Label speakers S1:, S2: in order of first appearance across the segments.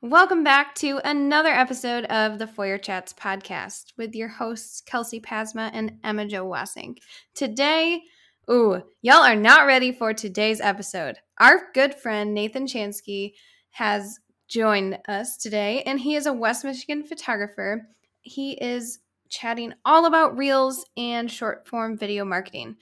S1: Welcome back to another episode of the Foyer Chats podcast with your hosts, Kelsey Pasma and Emma Jo Wassink. Today, ooh, y'all are not ready for today's episode. Our good friend Nathan Chansky has joined us today, and he is a West Michigan photographer. He is chatting all about reels and short form video marketing.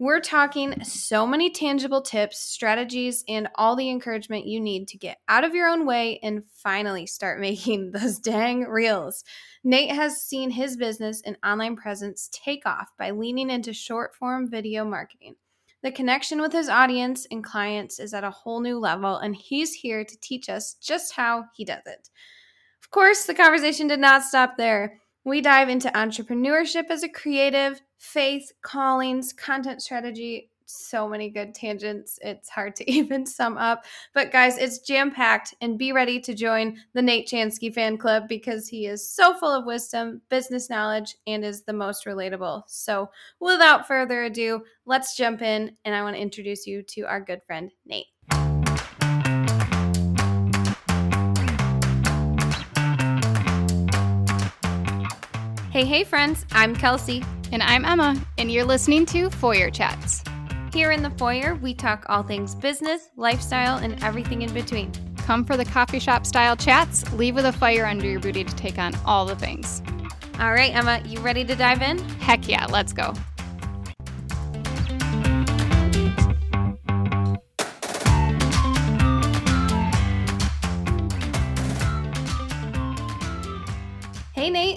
S1: We're talking so many tangible tips, strategies, and all the encouragement you need to get out of your own way and finally start making those dang reels. Nate has seen his business and online presence take off by leaning into short form video marketing. The connection with his audience and clients is at a whole new level, and he's here to teach us just how he does it. Of course, the conversation did not stop there. We dive into entrepreneurship as a creative, faith, callings, content strategy, so many good tangents. It's hard to even sum up. But guys, it's jam packed and be ready to join the Nate Chansky fan club because he is so full of wisdom, business knowledge, and is the most relatable. So without further ado, let's jump in. And I want to introduce you to our good friend, Nate. Hey, hey, friends, I'm Kelsey.
S2: And I'm Emma, and you're listening to Foyer Chats.
S1: Here in the foyer, we talk all things business, lifestyle, and everything in between.
S2: Come for the coffee shop style chats, leave with a fire under your booty to take on all the things.
S1: All right, Emma, you ready to dive in?
S2: Heck yeah, let's go.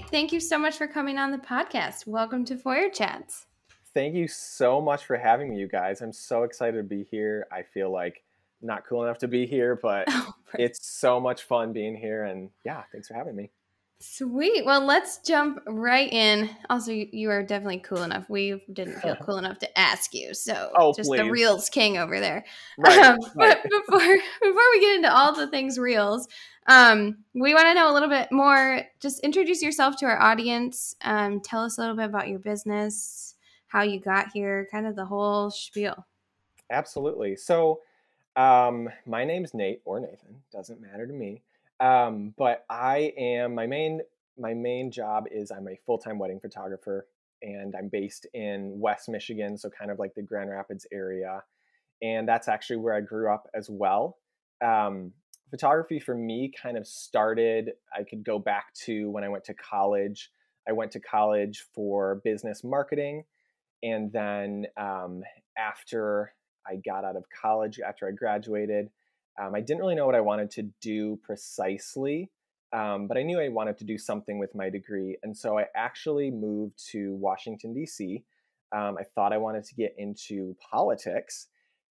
S1: Thank you so much for coming on the podcast. Welcome to Foyer Chats.
S3: Thank you so much for having me, you guys. I'm so excited to be here. I feel like not cool enough to be here, but oh, it's so much fun being here. And yeah, thanks for having me.
S1: Sweet. Well, let's jump right in. Also, you are definitely cool enough. We didn't feel cool enough to ask you, so oh, just please. the reels king over there. Right, um, right. But before before we get into all the things reels, um, we want to know a little bit more. Just introduce yourself to our audience. Um, tell us a little bit about your business, how you got here, kind of the whole spiel.
S3: Absolutely. So, um, my name's Nate or Nathan. Doesn't matter to me. Um, but I am my main my main job is I'm a full time wedding photographer, and I'm based in West Michigan, so kind of like the Grand Rapids area, and that's actually where I grew up as well. Um, photography for me kind of started, I could go back to when I went to college. I went to college for business marketing. And then um, after I got out of college, after I graduated, um, I didn't really know what I wanted to do precisely, um, but I knew I wanted to do something with my degree. And so I actually moved to Washington, D.C. Um, I thought I wanted to get into politics.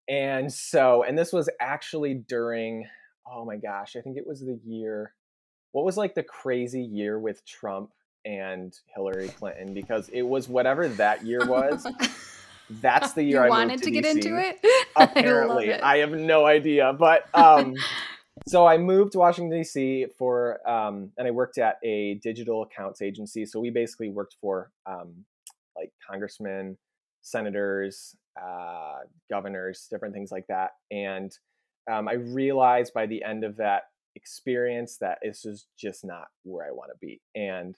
S3: And so, and this was actually during oh my gosh, I think it was the year. What was like the crazy year with Trump and Hillary Clinton? Because it was whatever that year was. That's the year
S1: you
S3: I
S1: wanted to,
S3: to
S1: get into it.
S3: Apparently, I, I, have no idea, but um, so I moved to Washington D.C. for, um, and I worked at a digital accounts agency. So we basically worked for um, like congressmen, senators, uh, governors, different things like that, and um, I realized by the end of that experience that this is just not where I want to be. And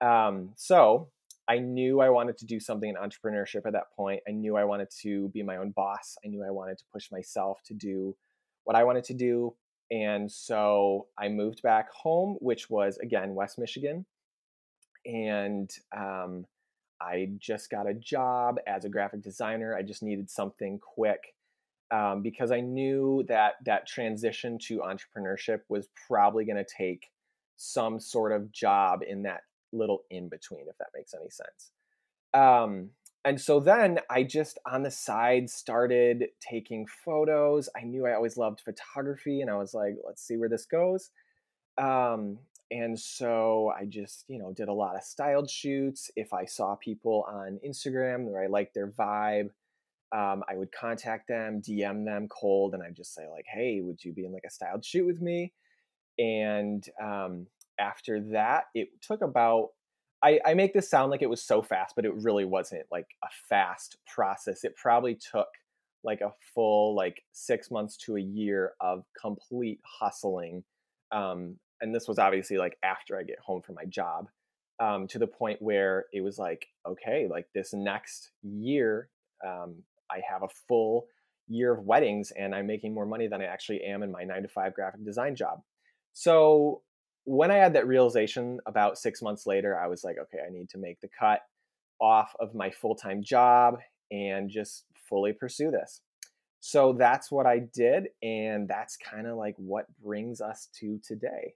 S3: um, so I knew I wanted to do something in entrepreneurship at that point. I knew I wanted to be my own boss. I knew I wanted to push myself to do what I wanted to do. And so I moved back home, which was again West Michigan. And um, I just got a job as a graphic designer. I just needed something quick um, because I knew that that transition to entrepreneurship was probably going to take some sort of job in that little in between, if that makes any sense. Um, and so then I just on the side started taking photos. I knew I always loved photography, and I was like, let's see where this goes. Um, and so I just, you know, did a lot of styled shoots. If I saw people on Instagram where I liked their vibe, um, I would contact them, DM them cold, and I'd just say like, "Hey, would you be in like a styled shoot with me?" And um, after that, it took about. I, I make this sound like it was so fast, but it really wasn't like a fast process. It probably took like a full like six months to a year of complete hustling um, and this was obviously like after I get home from my job, um, to the point where it was like, okay, like this next year, um, I have a full year of weddings and I'm making more money than I actually am in my nine to five graphic design job. So when I had that realization about six months later, I was like, okay, I need to make the cut off of my full time job and just fully pursue this. So that's what I did. And that's kind of like what brings us to today.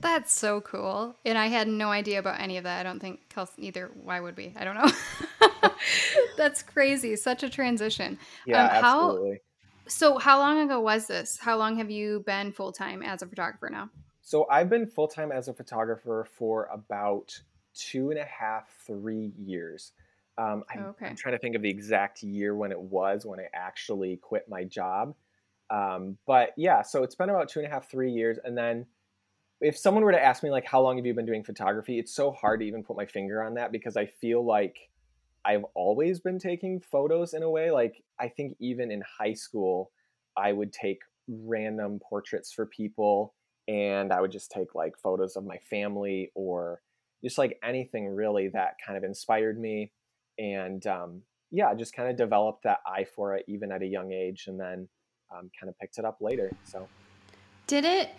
S2: That's so cool. And I had no idea about any of that. I don't think Kelsey either. Why would we? I don't know. That's crazy. Such a transition.
S3: Yeah, um, how, absolutely.
S2: So, how long ago was this? How long have you been full time as a photographer now?
S3: So, I've been full time as a photographer for about two and a half, three years. Um, I'm, okay. I'm, trying to think of the exact year when it was when I actually quit my job. Um, but yeah, so it's been about two and a half, three years. And then if someone were to ask me like how long have you been doing photography it's so hard to even put my finger on that because i feel like i've always been taking photos in a way like i think even in high school i would take random portraits for people and i would just take like photos of my family or just like anything really that kind of inspired me and um, yeah just kind of developed that eye for it even at a young age and then um, kind of picked it up later so
S1: did it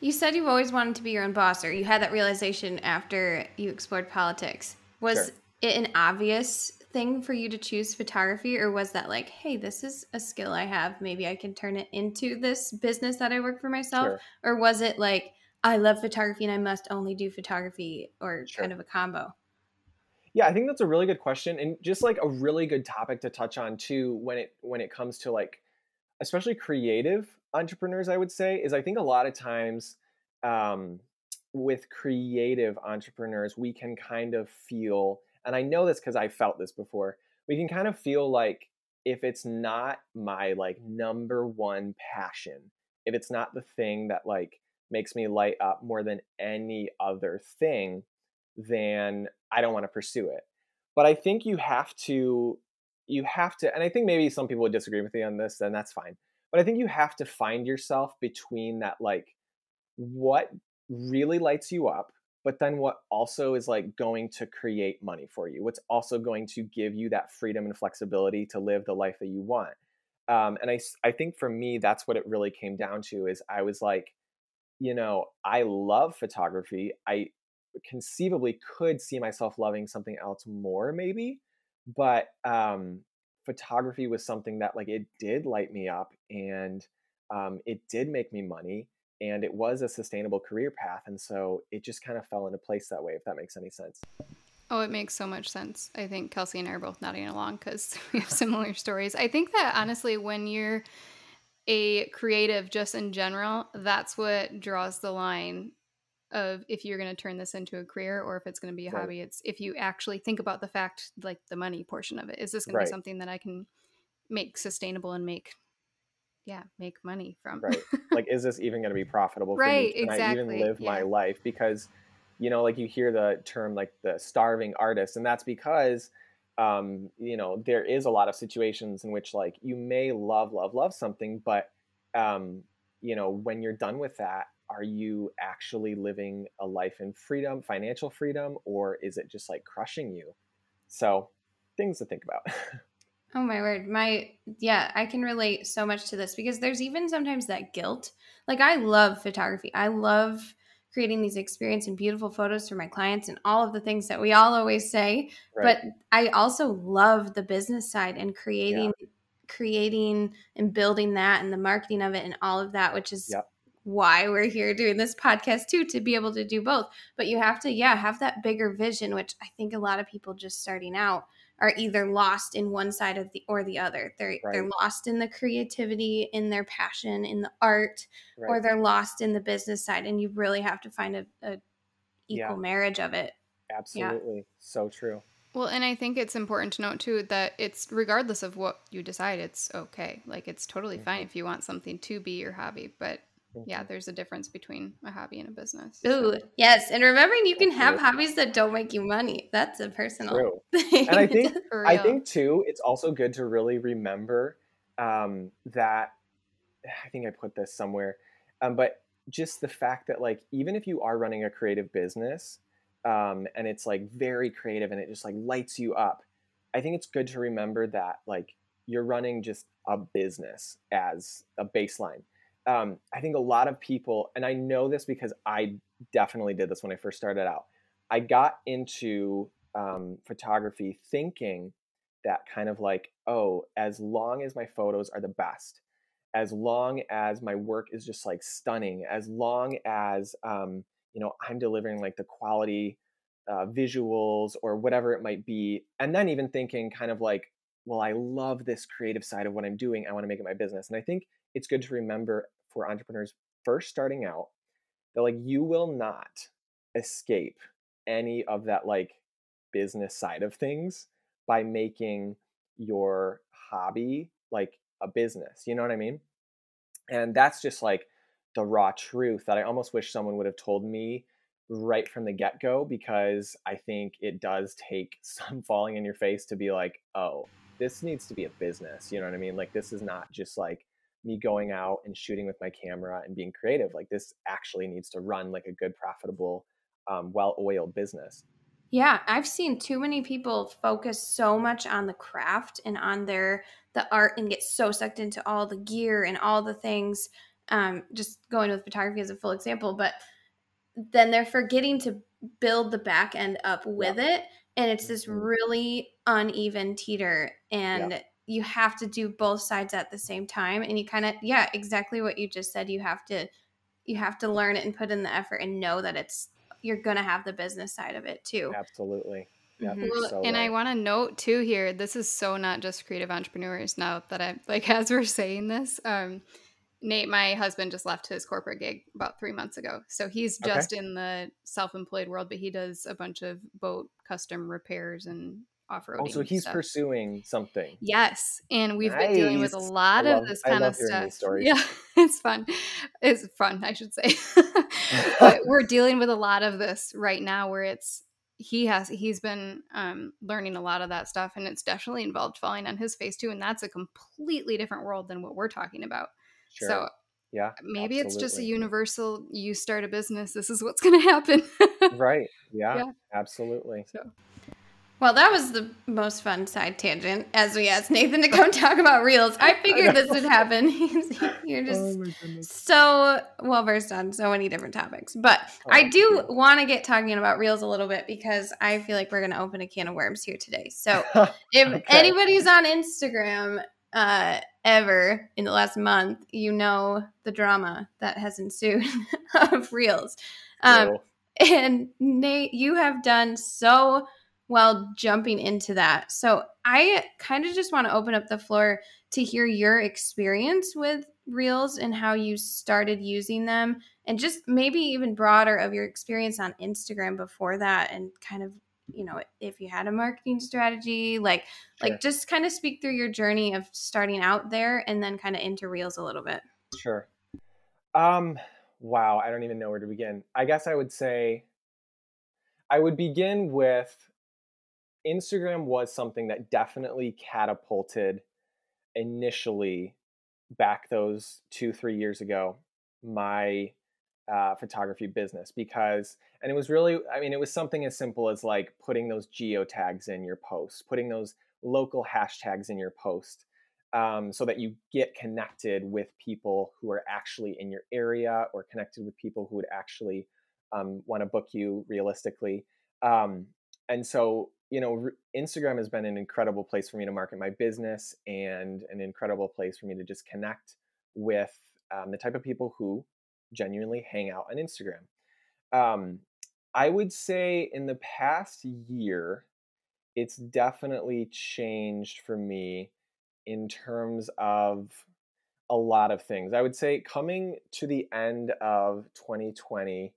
S1: you said you've always wanted to be your own boss, or you had that realization after you explored politics. Was sure. It an obvious thing for you to choose photography, or was that like, hey, this is a skill I have. Maybe I can turn it into this business that I work for myself? Sure. Or was it like, I love photography and I must only do photography, or sure. kind of a combo?
S3: Yeah, I think that's a really good question, and just like a really good topic to touch on too when it when it comes to like, especially creative entrepreneurs, I would say, is I think a lot of times um, with creative entrepreneurs, we can kind of feel, and I know this because I felt this before, we can kind of feel like if it's not my like number one passion, if it's not the thing that like makes me light up more than any other thing, then I don't want to pursue it. But I think you have to, you have to, and I think maybe some people would disagree with me on this, then that's fine but i think you have to find yourself between that like what really lights you up but then what also is like going to create money for you what's also going to give you that freedom and flexibility to live the life that you want. Um, and I, I think for me that's what it really came down to is i was like you know i love photography. I conceivably could see myself loving something else more maybe but um, photography was something that like it did light me up and um, it did make me money and it was a sustainable career path and so it just kind of fell into place that way if that makes any sense.
S2: Oh it makes so much sense. I think kelsey and i are both nodding along because we have similar stories. I think that honestly when you're a creative just in general that's what draws the line of if you're going to turn this into a career or if it's going to be a right. hobby. It's if you actually think about the fact like the money portion of it. Is this going right. to be something that i can make sustainable and make yeah make money from
S3: right like is this even going to be profitable for
S2: right
S3: me? Can
S2: exactly
S3: i even live yeah. my life because you know like you hear the term like the starving artist and that's because um you know there is a lot of situations in which like you may love love love something but um you know when you're done with that are you actually living a life in freedom, financial freedom, or is it just like crushing you? So, things to think about.
S1: oh my word. My yeah, I can relate so much to this because there's even sometimes that guilt. Like I love photography. I love creating these experience and beautiful photos for my clients and all of the things that we all always say. Right. But I also love the business side and creating yeah. creating and building that and the marketing of it and all of that, which is why we're here doing this podcast too to be able to do both but you have to yeah have that bigger vision which i think a lot of people just starting out are either lost in one side of the or the other they're right. they're lost in the creativity in their passion in the art right. or they're lost in the business side and you really have to find a, a equal yeah. marriage of it
S3: absolutely yeah. so true
S2: well, and I think it's important to note too that it's regardless of what you decide, it's okay. Like it's totally mm-hmm. fine if you want something to be your hobby, but yeah, there's a difference between a hobby and a business.
S1: Ooh, yes, and remembering you can have hobbies that don't make you money. That's a personal. True. Thing.
S3: And I think I think too, it's also good to really remember um, that. I think I put this somewhere, um, but just the fact that like even if you are running a creative business um, and it's like very creative and it just like lights you up i think it's good to remember that like you're running just a business as a baseline um, i think a lot of people and i know this because i definitely did this when i first started out i got into um, photography thinking that kind of like oh as long as my photos are the best as long as my work is just like stunning, as long as um, you know I'm delivering like the quality uh, visuals or whatever it might be, and then even thinking kind of like, well, I love this creative side of what I'm doing. I want to make it my business, and I think it's good to remember for entrepreneurs first starting out that like you will not escape any of that like business side of things by making your hobby like a business. You know what I mean? And that's just like the raw truth that I almost wish someone would have told me right from the get go because I think it does take some falling in your face to be like, oh, this needs to be a business. You know what I mean? Like, this is not just like me going out and shooting with my camera and being creative. Like, this actually needs to run like a good, profitable, um, well oiled business.
S1: Yeah, I've seen too many people focus so much on the craft and on their the art and get so sucked into all the gear and all the things. Um, just going with photography as a full example, but then they're forgetting to build the back end up with yeah. it, and it's this mm-hmm. really uneven teeter, and yeah. You have to do both sides at the same time, and you kind of yeah, exactly what you just said. You have to you have to learn it and put in the effort and know that it's you're gonna have the business side of it too.
S3: Absolutely. Yeah,
S2: mm-hmm. well, so and right. I want to note too here, this is so not just creative entrepreneurs. Now that I like as we're saying this, um, Nate, my husband, just left his corporate gig about three months ago, so he's just okay. in the self-employed world, but he does a bunch of boat custom repairs and off-roading.
S3: Oh, so he's
S2: stuff.
S3: pursuing something.
S2: Yes, and we've nice. been dealing with a lot love, of this kind of stuff. Yeah, it's fun. It's fun, I should say. but we're dealing with a lot of this right now, where it's he has he's been um, learning a lot of that stuff, and it's definitely involved falling on his face too. And that's a completely different world than what we're talking about. Sure. So
S3: yeah
S2: maybe absolutely. it's just a universal you start a business this is what's going to happen
S3: right yeah, yeah. absolutely
S2: so
S1: well, that was the most fun side tangent as we asked Nathan to come talk about reels. I figured this would happen. You're just oh so well versed on so many different topics. But oh, I do want to get talking about reels a little bit because I feel like we're going to open a can of worms here today. So if okay. anybody's on Instagram uh, ever in the last month, you know the drama that has ensued of reels. Um, and Nate, you have done so while jumping into that. So I kind of just want to open up the floor to hear your experience with Reels and how you started using them and just maybe even broader of your experience on Instagram before that and kind of you know if you had a marketing strategy like sure. like just kind of speak through your journey of starting out there and then kind of into reels a little bit
S3: sure um wow i don't even know where to begin i guess i would say i would begin with Instagram was something that definitely catapulted initially back those two, three years ago, my uh, photography business because, and it was really, I mean, it was something as simple as like putting those geo tags in your post, putting those local hashtags in your post. Um, so that you get connected with people who are actually in your area or connected with people who would actually um, want to book you realistically. Um, and so you know instagram has been an incredible place for me to market my business and an incredible place for me to just connect with um, the type of people who genuinely hang out on instagram. Um, i would say in the past year it's definitely changed for me in terms of a lot of things. I would say coming to the end of 2020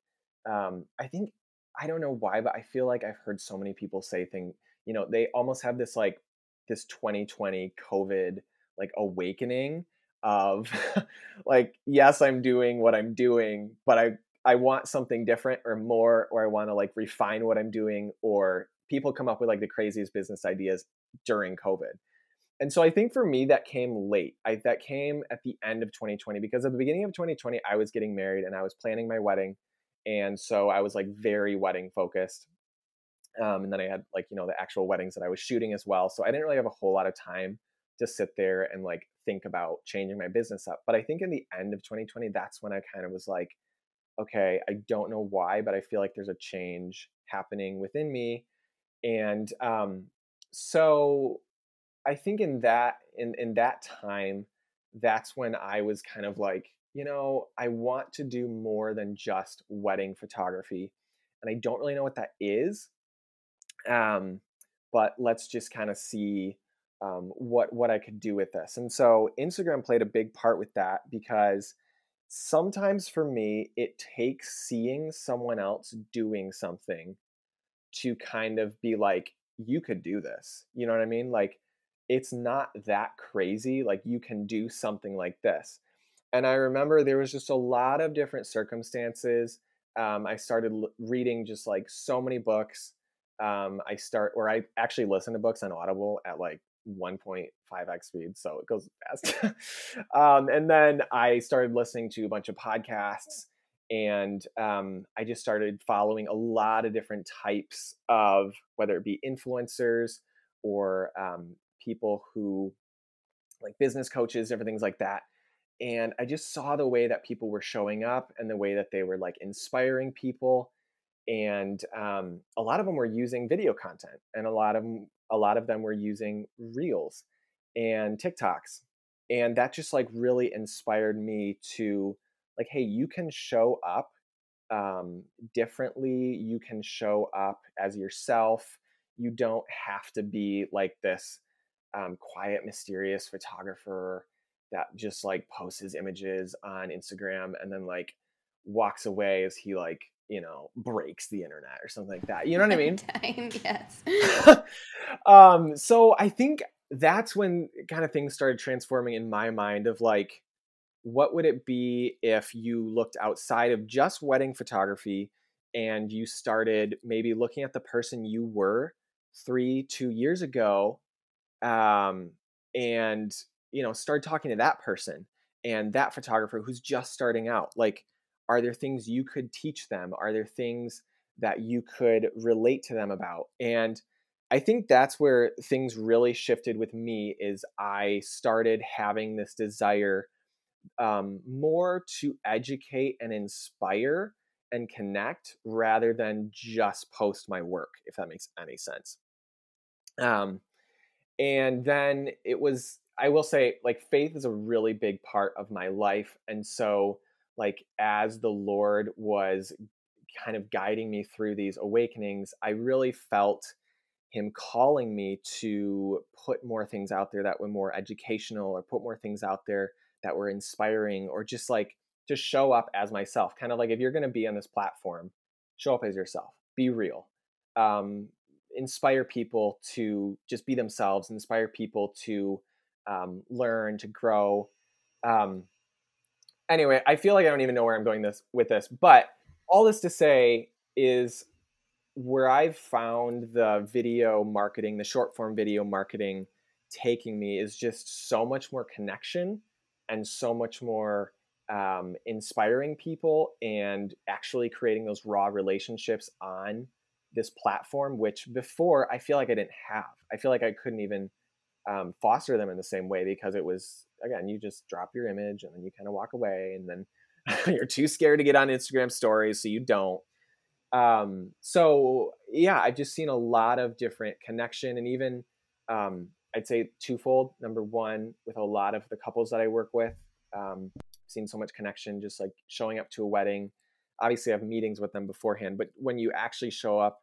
S3: um, i think I don't know why, but I feel like I've heard so many people say things, you know, they almost have this like this 2020 COVID like awakening of like, yes, I'm doing what I'm doing, but I I want something different or more, or I want to like refine what I'm doing, or people come up with like the craziest business ideas during COVID. and so I think for me that came late. I that came at the end of 2020 because at the beginning of 2020 I was getting married and I was planning my wedding, and so I was like very wedding focused. Um, and then I had like you know the actual weddings that I was shooting as well, so I didn't really have a whole lot of time to sit there and like think about changing my business up. But I think in the end of 2020, that's when I kind of was like, okay, I don't know why, but I feel like there's a change happening within me, and um, so I think in that in in that time, that's when I was kind of like, you know, I want to do more than just wedding photography, and I don't really know what that is. Um, but let's just kind of see um, what what I could do with this. And so Instagram played a big part with that because sometimes for me it takes seeing someone else doing something to kind of be like, you could do this. You know what I mean? Like it's not that crazy. Like you can do something like this. And I remember there was just a lot of different circumstances. Um, I started l- reading just like so many books. Um, I start, or I actually listen to books on Audible at like 1.5x speed, so it goes fast. um, and then I started listening to a bunch of podcasts, and um, I just started following a lot of different types of whether it be influencers or um, people who like business coaches, different things like that. And I just saw the way that people were showing up and the way that they were like inspiring people. And um, a lot of them were using video content, and a lot of them, a lot of them were using reels and TikToks, and that just like really inspired me to like, hey, you can show up um, differently. You can show up as yourself. You don't have to be like this um, quiet, mysterious photographer that just like posts his images on Instagram and then like walks away as he like you know breaks the internet or something like that. You know what I mean?
S1: Time, yes.
S3: um, so I think that's when kind of things started transforming in my mind of like what would it be if you looked outside of just wedding photography and you started maybe looking at the person you were three two years ago um, and you know start talking to that person and that photographer who's just starting out like are there things you could teach them? Are there things that you could relate to them about? And i think that's where things really shifted with me is i started having this desire um, more to educate and inspire and connect rather than just post my work if that makes any sense. Um, and then it was i will say like faith is a really big part of my life and so like as the lord was kind of guiding me through these awakenings i really felt him calling me to put more things out there that were more educational or put more things out there that were inspiring or just like to show up as myself kind of like if you're going to be on this platform show up as yourself be real um, inspire people to just be themselves, inspire people to um, learn, to grow. Um, anyway, I feel like I don't even know where I'm going this with this, but all this to say is where I've found the video marketing, the short form video marketing taking me is just so much more connection and so much more um, inspiring people and actually creating those raw relationships on this platform, which before I feel like I didn't have. I feel like I couldn't even um, foster them in the same way because it was again, you just drop your image and then you kind of walk away, and then you're too scared to get on Instagram stories, so you don't. Um, so yeah, I've just seen a lot of different connection, and even um, I'd say twofold. Number one, with a lot of the couples that I work with, um, seen so much connection, just like showing up to a wedding obviously I have meetings with them beforehand, but when you actually show up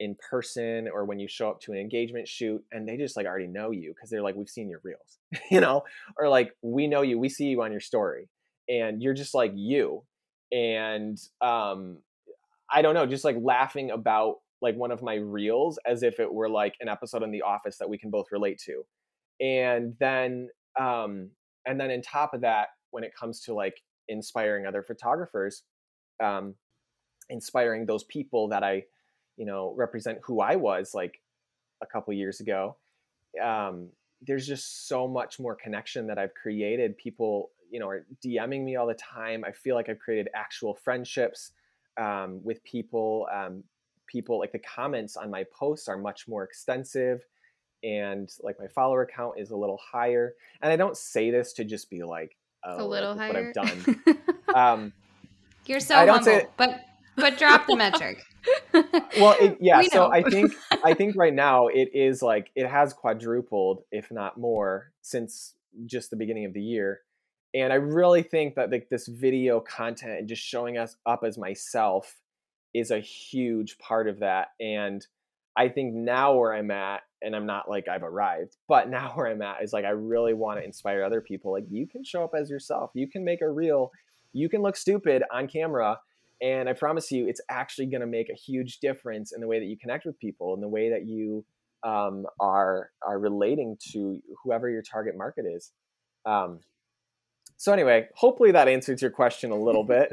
S3: in person or when you show up to an engagement shoot and they just like already know you because they're like, we've seen your reels, you know, or like, we know you, we see you on your story and you're just like you. And um, I don't know, just like laughing about like one of my reels as if it were like an episode in the office that we can both relate to. And then, um, and then on top of that, when it comes to like inspiring other photographers, um, inspiring those people that I, you know, represent who I was like a couple years ago. Um, there's just so much more connection that I've created. People, you know, are DMing me all the time. I feel like I've created actual friendships um, with people. Um, people like the comments on my posts are much more extensive and like my follower count is a little higher. And I don't say this to just be like, oh,
S2: a little
S3: like,
S2: higher.
S3: what I've done. um,
S1: You're so humble, say, but but drop the metric.
S3: well, it, yeah. We so I think I think right now it is like it has quadrupled, if not more, since just the beginning of the year. And I really think that like this video content and just showing us up as myself is a huge part of that. And I think now where I'm at, and I'm not like I've arrived, but now where I'm at is like I really want to inspire other people. Like you can show up as yourself. You can make a reel. You can look stupid on camera and I promise you, it's actually going to make a huge difference in the way that you connect with people and the way that you um, are are relating to whoever your target market is. Um, so anyway, hopefully that answers your question a little bit.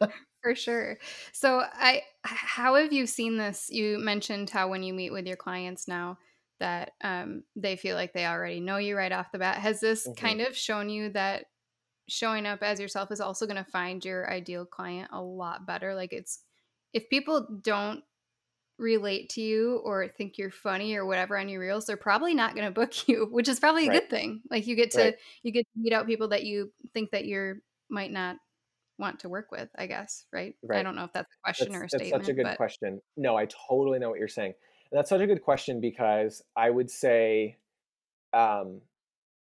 S2: For sure. So I how have you seen this? You mentioned how when you meet with your clients now that um, they feel like they already know you right off the bat. Has this mm-hmm. kind of shown you that showing up as yourself is also going to find your ideal client a lot better. Like it's if people don't relate to you or think you're funny or whatever on your reels, they're probably not going to book you, which is probably a right. good thing. Like you get to right. you get to meet out people that you think that you're might not want to work with, I guess, right? right. I don't know if that's a question
S3: that's,
S2: or a statement.
S3: That's such a good but... question. No, I totally know what you're saying. And that's such a good question because I would say um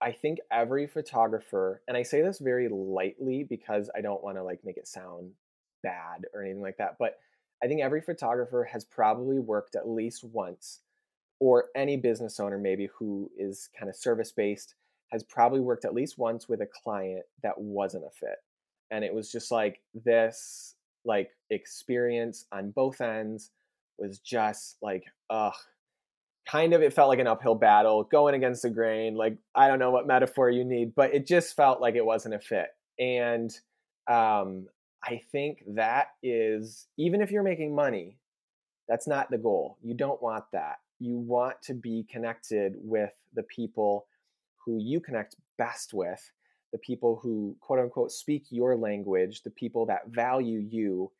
S3: I think every photographer, and I say this very lightly because I don't want to like make it sound bad or anything like that, but I think every photographer has probably worked at least once, or any business owner maybe who is kind of service based has probably worked at least once with a client that wasn't a fit. And it was just like this like experience on both ends was just like, ugh, kind of it felt like an uphill battle going against the grain like i don't know what metaphor you need but it just felt like it wasn't a fit. And um, i think that is even if you're making money that's not the goal. You don't want that. You want to be connected with the people who you connect best with the people who quote unquote speak your language the people that value you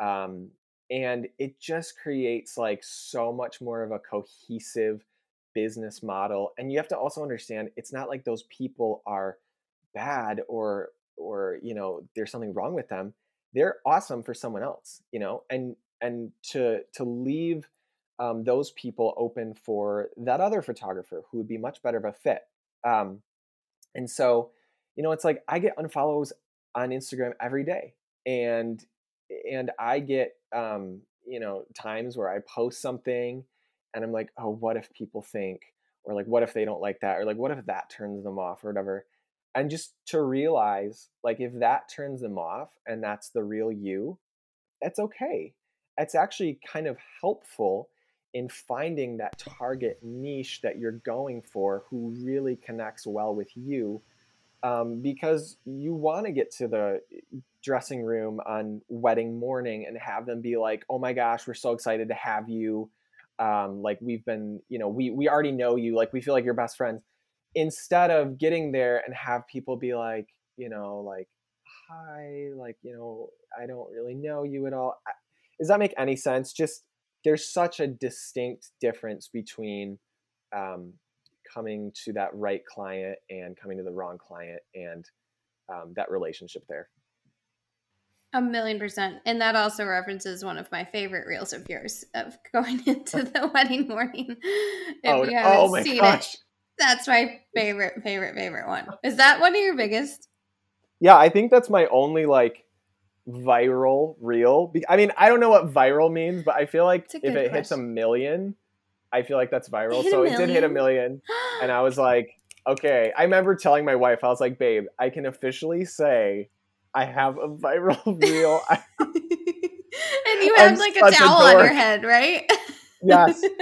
S3: um, and it just creates like so much more of a cohesive business model and you have to also understand it's not like those people are bad or or you know there's something wrong with them. They're awesome for someone else you know and and to to leave um, those people open for that other photographer who would be much better of a fit um, and so you know it's like i get unfollows on instagram every day and and i get um, you know, times where I post something and I'm like, oh, what if people think, or like, what if they don't like that, or like, what if that turns them off, or whatever. And just to realize, like, if that turns them off and that's the real you, that's okay. It's actually kind of helpful in finding that target niche that you're going for who really connects well with you um, because you want to get to the dressing room on wedding morning and have them be like, "Oh my gosh, we're so excited to have you." Um, like we've been, you know, we we already know you. Like we feel like you're best friends. Instead of getting there and have people be like, you know, like, "Hi, like, you know, I don't really know you at all." Does that make any sense? Just there's such a distinct difference between um, coming to that right client and coming to the wrong client and um, that relationship there.
S1: A million percent. And that also references one of my favorite reels of yours of going into the wedding morning. If
S3: oh, you haven't oh my seen gosh. it,
S1: that's my favorite, favorite, favorite one. Is that one of your biggest?
S3: Yeah, I think that's my only like viral reel. I mean, I don't know what viral means, but I feel like if it question. hits a million, I feel like that's viral. So it did hit a million. And I was like, okay. I remember telling my wife, I was like, babe, I can officially say I have a viral reel.
S1: and you had like a towel a on your head, right?
S3: yes.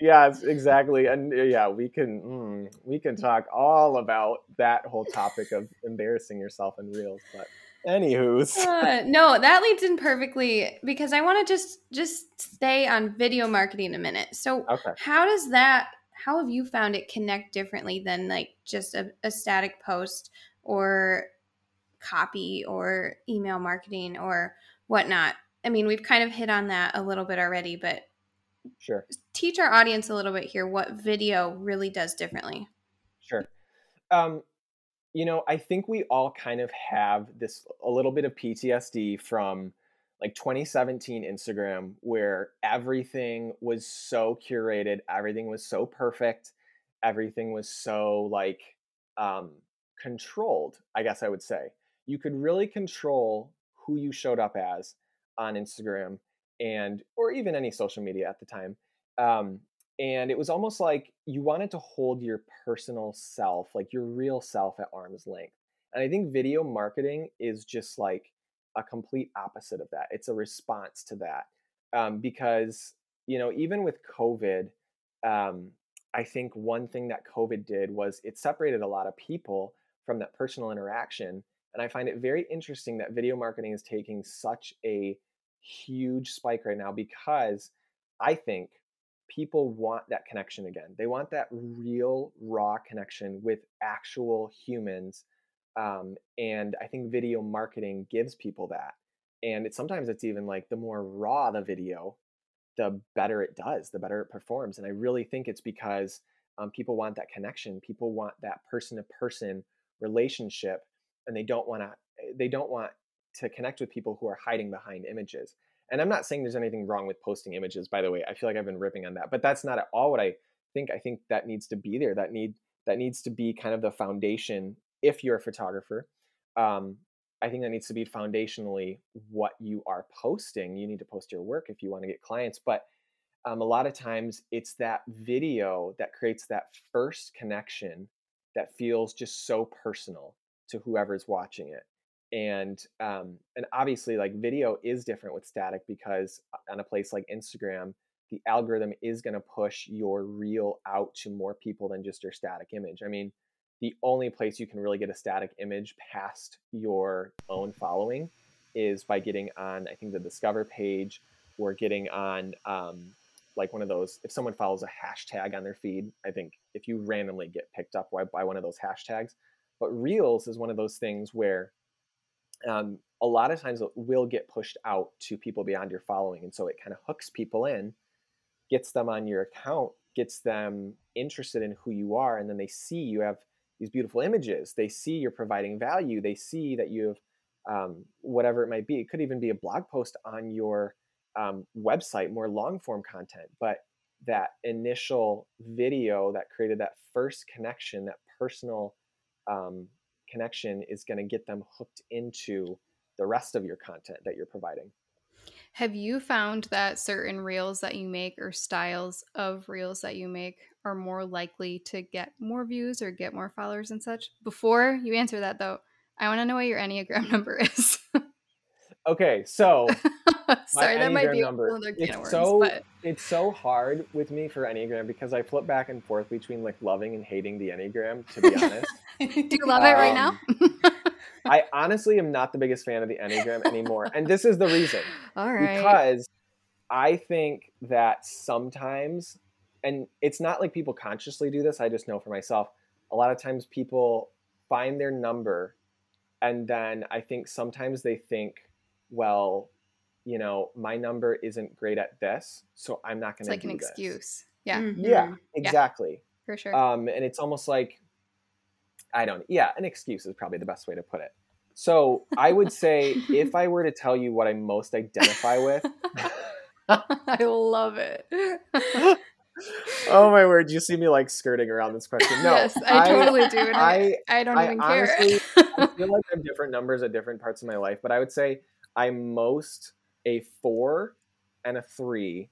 S3: Yes, exactly. And uh, yeah, we can mm, we can talk all about that whole topic of embarrassing yourself in reels, but Anywho's.
S1: Uh, no, that leads in perfectly because I want to just just stay on video marketing a minute. So,
S3: okay.
S1: how does that how have you found it connect differently than like just a, a static post or copy or email marketing or whatnot? I mean, we've kind of hit on that a little bit already, but
S3: sure.
S1: Teach our audience a little bit here what video really does differently.
S3: Sure. Um, you know, I think we all kind of have this a little bit of PTSD from like 2017 Instagram where everything was so curated, everything was so perfect, everything was so like um controlled, I guess I would say. You could really control who you showed up as on Instagram and or even any social media at the time. Um, and it was almost like you wanted to hold your personal self, like your real self at arm's length. And I think video marketing is just like a complete opposite of that. It's a response to that. Um, because, you know, even with COVID, um, I think one thing that COVID did was it separated a lot of people from that personal interaction. And I find it very interesting that video marketing is taking such a huge spike right now because I think people want that connection again. They want that real, raw connection with actual humans. Um, and I think video marketing gives people that. And it, sometimes it's even like the more raw the video, the better it does, the better it performs. And I really think it's because um, people want that connection. People want that person to person relationship, and they don't want to. They don't want to connect with people who are hiding behind images. And I'm not saying there's anything wrong with posting images, by the way. I feel like I've been ripping on that, but that's not at all what I think. I think that needs to be there. That need that needs to be kind of the foundation if you're a photographer. Um, I think that needs to be foundationally what you are posting. You need to post your work if you want to get clients, but um, a lot of times it's that video that creates that first connection that feels just so personal to whoever's watching it. And um, and obviously like video is different with static because uh, on a place like instagram the algorithm is going to push your reel out to more people than just your static image. I mean the only place you can really get a static image past your own following is by getting on i think the discover page or getting on um, like one of those if someone follows a hashtag on their feed i think if you randomly get picked up by one of those hashtags but reels is one of those things where um, a lot of times it will get pushed out to people beyond your following. And so it kind of hooks people in, gets them on your account, gets them interested in who you are. And then they see you have these beautiful images. They see you're providing value. They see that you have um, whatever it might be. It could even be a blog post on your um, website, more long form content. But that initial video that created that first connection, that personal um, connection is going to get them hooked into the rest of your content that you're providing.
S2: Have you found that certain reels that you make or styles of reels that you make are more likely to get more views or get more followers and such? Before you answer that, though, I want to know what your Enneagram number is.
S3: Okay, so
S2: sorry, that might be
S3: number. It's words, so but... it's so hard with me for Enneagram because I flip back and forth between like loving and hating the Enneagram. To be honest,
S2: do you love um, it right now?
S3: Um, I honestly am not the biggest fan of the Enneagram anymore. And this is the reason.
S2: All right.
S3: Because I think that sometimes, and it's not like people consciously do this, I just know for myself, a lot of times people find their number and then I think sometimes they think, well, you know, my number isn't great at this, so I'm not going to.
S2: Like an
S3: this.
S2: excuse. Yeah.
S3: Mm-hmm. Yeah. Exactly. Yeah,
S2: for sure.
S3: Um, and it's almost like I don't. Yeah, an excuse is probably the best way to put it. So I would say if I were to tell you what I most identify with,
S2: I love it.
S3: oh my word! You see me like skirting around this question? No,
S2: yes, I, I totally do. I, I, I don't I even honestly,
S3: care. I feel like I have different numbers at different parts of my life, but I would say I'm most a four and a three,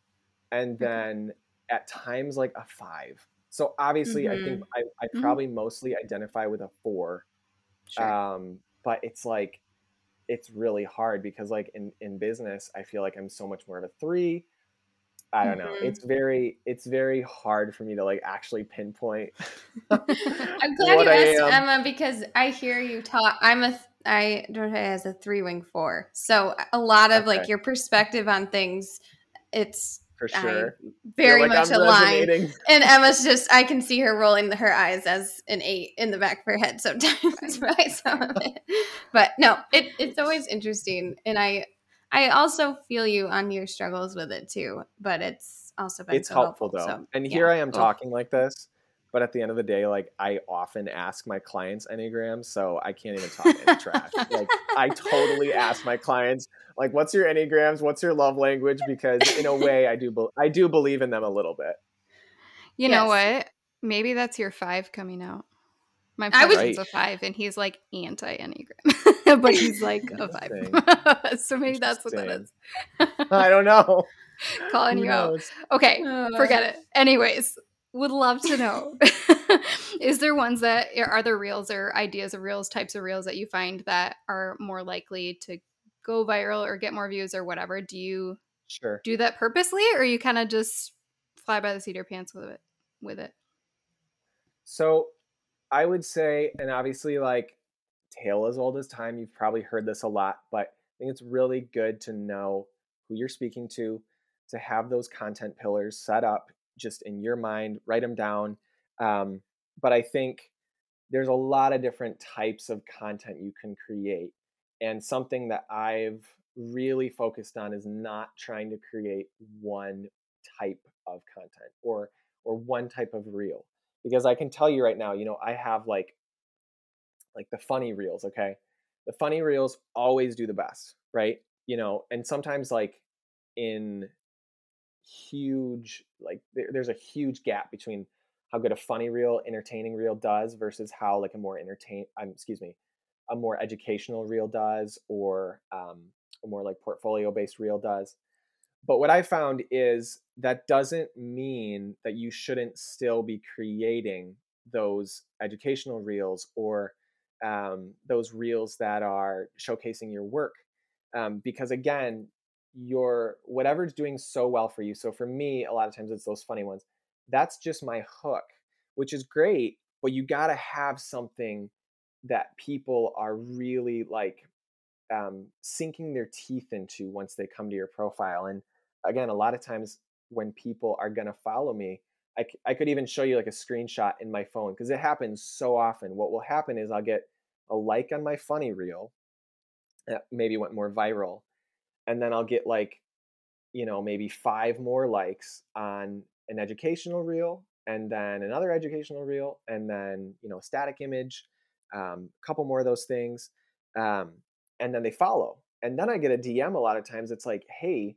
S3: and then at times like a five. So obviously, mm-hmm. I think mm-hmm. I, I mm-hmm. probably mm-hmm. mostly identify with a four. Sure. Um, but it's like it's really hard because like in in business, I feel like I'm so much more of a three. I don't mm-hmm. know. It's very it's very hard for me to like actually pinpoint.
S1: I'm glad you asked Emma because I hear you talk. I'm a I don't have as a three wing four, so a lot of okay. like your perspective on things. It's
S3: for sure.
S1: I very like much I'm aligned. And Emma's just I can see her rolling her eyes as an eight in the back of her head sometimes by some of it. But no, it, it's always interesting. And I I also feel you on your struggles with it too. But it's also been
S3: it's
S1: so
S3: helpful,
S1: helpful
S3: though. So, and yeah. here I am oh. talking like this but at the end of the day, like I often ask my clients enneagrams, so I can't even talk any trash. Like I totally ask my clients, like, "What's your enneagrams? What's your love language?" Because in a way, I do be- I do believe in them a little bit.
S2: You yes. know what? Maybe that's your five coming out. My husband's a five, and he's like anti enneagram, but he's like a five. so maybe that's what that is.
S3: I don't know.
S2: Calling Who you knows? out. Okay, uh, forget it. Anyways, would love to know. Is there ones that are there reels or ideas of reels types of reels that you find that are more likely to go viral or get more views or whatever? Do you
S3: sure.
S2: do that purposely or you kind of just fly by the seat of your pants with it with it?
S3: So i would say and obviously like tale as old as time you've probably heard this a lot but i think it's really good to know who you're speaking to to have those content pillars set up just in your mind, write them down. Um, but I think there's a lot of different types of content you can create. And something that I've really focused on is not trying to create one type of content or or one type of reel because I can tell you right now, you know, I have like like the funny reels, okay? The funny reels always do the best, right? You know, and sometimes like in huge like there, there's a huge gap between how good a funny reel entertaining reel does versus how like a more entertain um, excuse me a more educational reel does or um, a more like portfolio based reel does. But what i found is that doesn't mean that you shouldn't still be creating those educational reels or um, those reels that are showcasing your work um, because again your whatever's doing so well for you. So for me, a lot of times it's those funny ones. That's just my hook, which is great, but you got to have something that people are really like um, sinking their teeth into once they come to your profile. And again, a lot of times when people are going to follow me, I could even show you like a screenshot in my phone because it happens so often. What will happen is I'll get a like on my funny reel that maybe went more viral and then I'll get like, you know, maybe five more likes on an educational reel, and then another educational reel, and then you know, static image, um, a couple more of those things, um, and then they follow, and then I get a DM a lot of times. It's like, hey,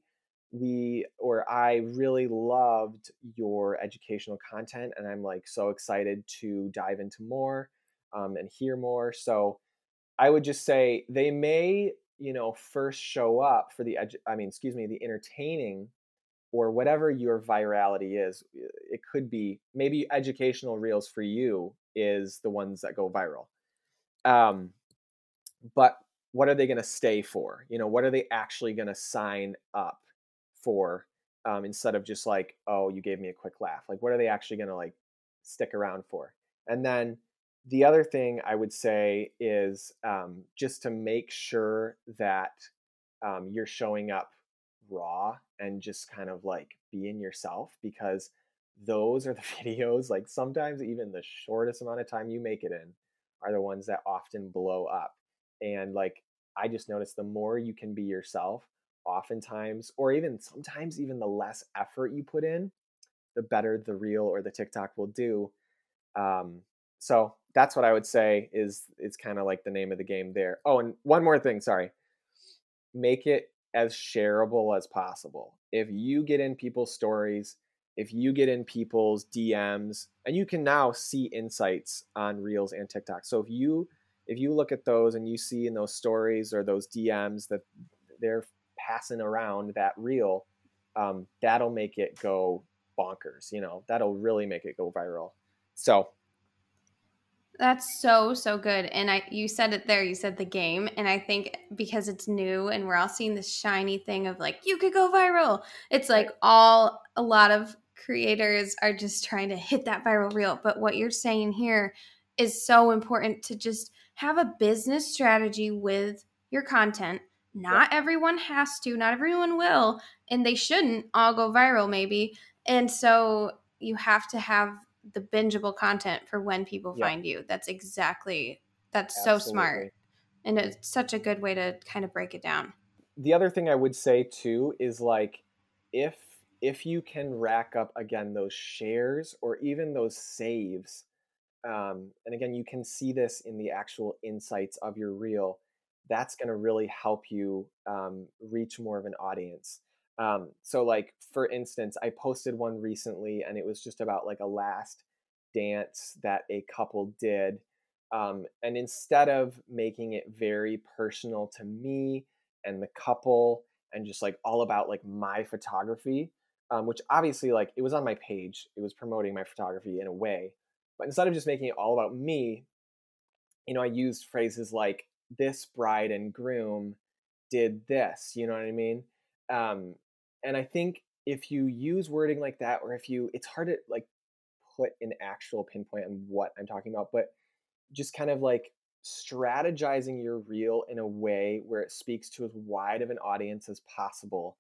S3: we or I really loved your educational content, and I'm like so excited to dive into more um, and hear more. So I would just say they may you know first show up for the edu- i mean excuse me the entertaining or whatever your virality is it could be maybe educational reels for you is the ones that go viral. Um, but what are they going to stay for? You know what are they actually going to sign up for um, instead of just like oh you gave me a quick laugh. Like what are they actually going to like stick around for? And then the other thing I would say is um, just to make sure that um, you're showing up raw and just kind of like being yourself because those are the videos like sometimes even the shortest amount of time you make it in are the ones that often blow up. And like i just noticed the more you can be yourself oftentimes or even sometimes even the less effort you put in the better the reel or the tiktok will do. Um, so that's what I would say is it's kind of like the name of the game there. Oh, and one more thing, sorry. Make it as shareable as possible. If you get in people's stories, if you get in people's DMs, and you can now see insights on Reels and TikTok. So if you if you look at those and you see in those stories or those DMs that they're passing around that reel, um, that'll make it go bonkers. You know, that'll really make it go viral. So
S1: that's so so good. And I you said it there, you said the game. And I think because it's new and we're all seeing this shiny thing of like you could go viral. It's like all a lot of creators are just trying to hit that viral reel. But what you're saying here is so important to just have a business strategy with your content. not yeah. everyone has to, not everyone will, and they shouldn't all go viral, maybe. And so you have to have the bingeable content for when people yeah. find you. That's exactly that's Absolutely. so smart. And it's such a good way to kind of break it down.
S3: The other thing I would say too is like if if you can rack up again those shares or even those saves um, and again you can see this in the actual insights of your reel that's going to really help you um, reach more of an audience um, so like for instance i posted one recently and it was just about like a last dance that a couple did um, and instead of making it very personal to me and the couple and just like all about like my photography um, which obviously like it was on my page it was promoting my photography in a way but instead of just making it all about me you know i used phrases like this bride and groom did this you know what i mean? Um, and i think if you use wording like that or if you it's hard to like put an actual pinpoint on what i'm talking about but just kind of like strategizing your reel in a way where it speaks to as wide of an audience as possible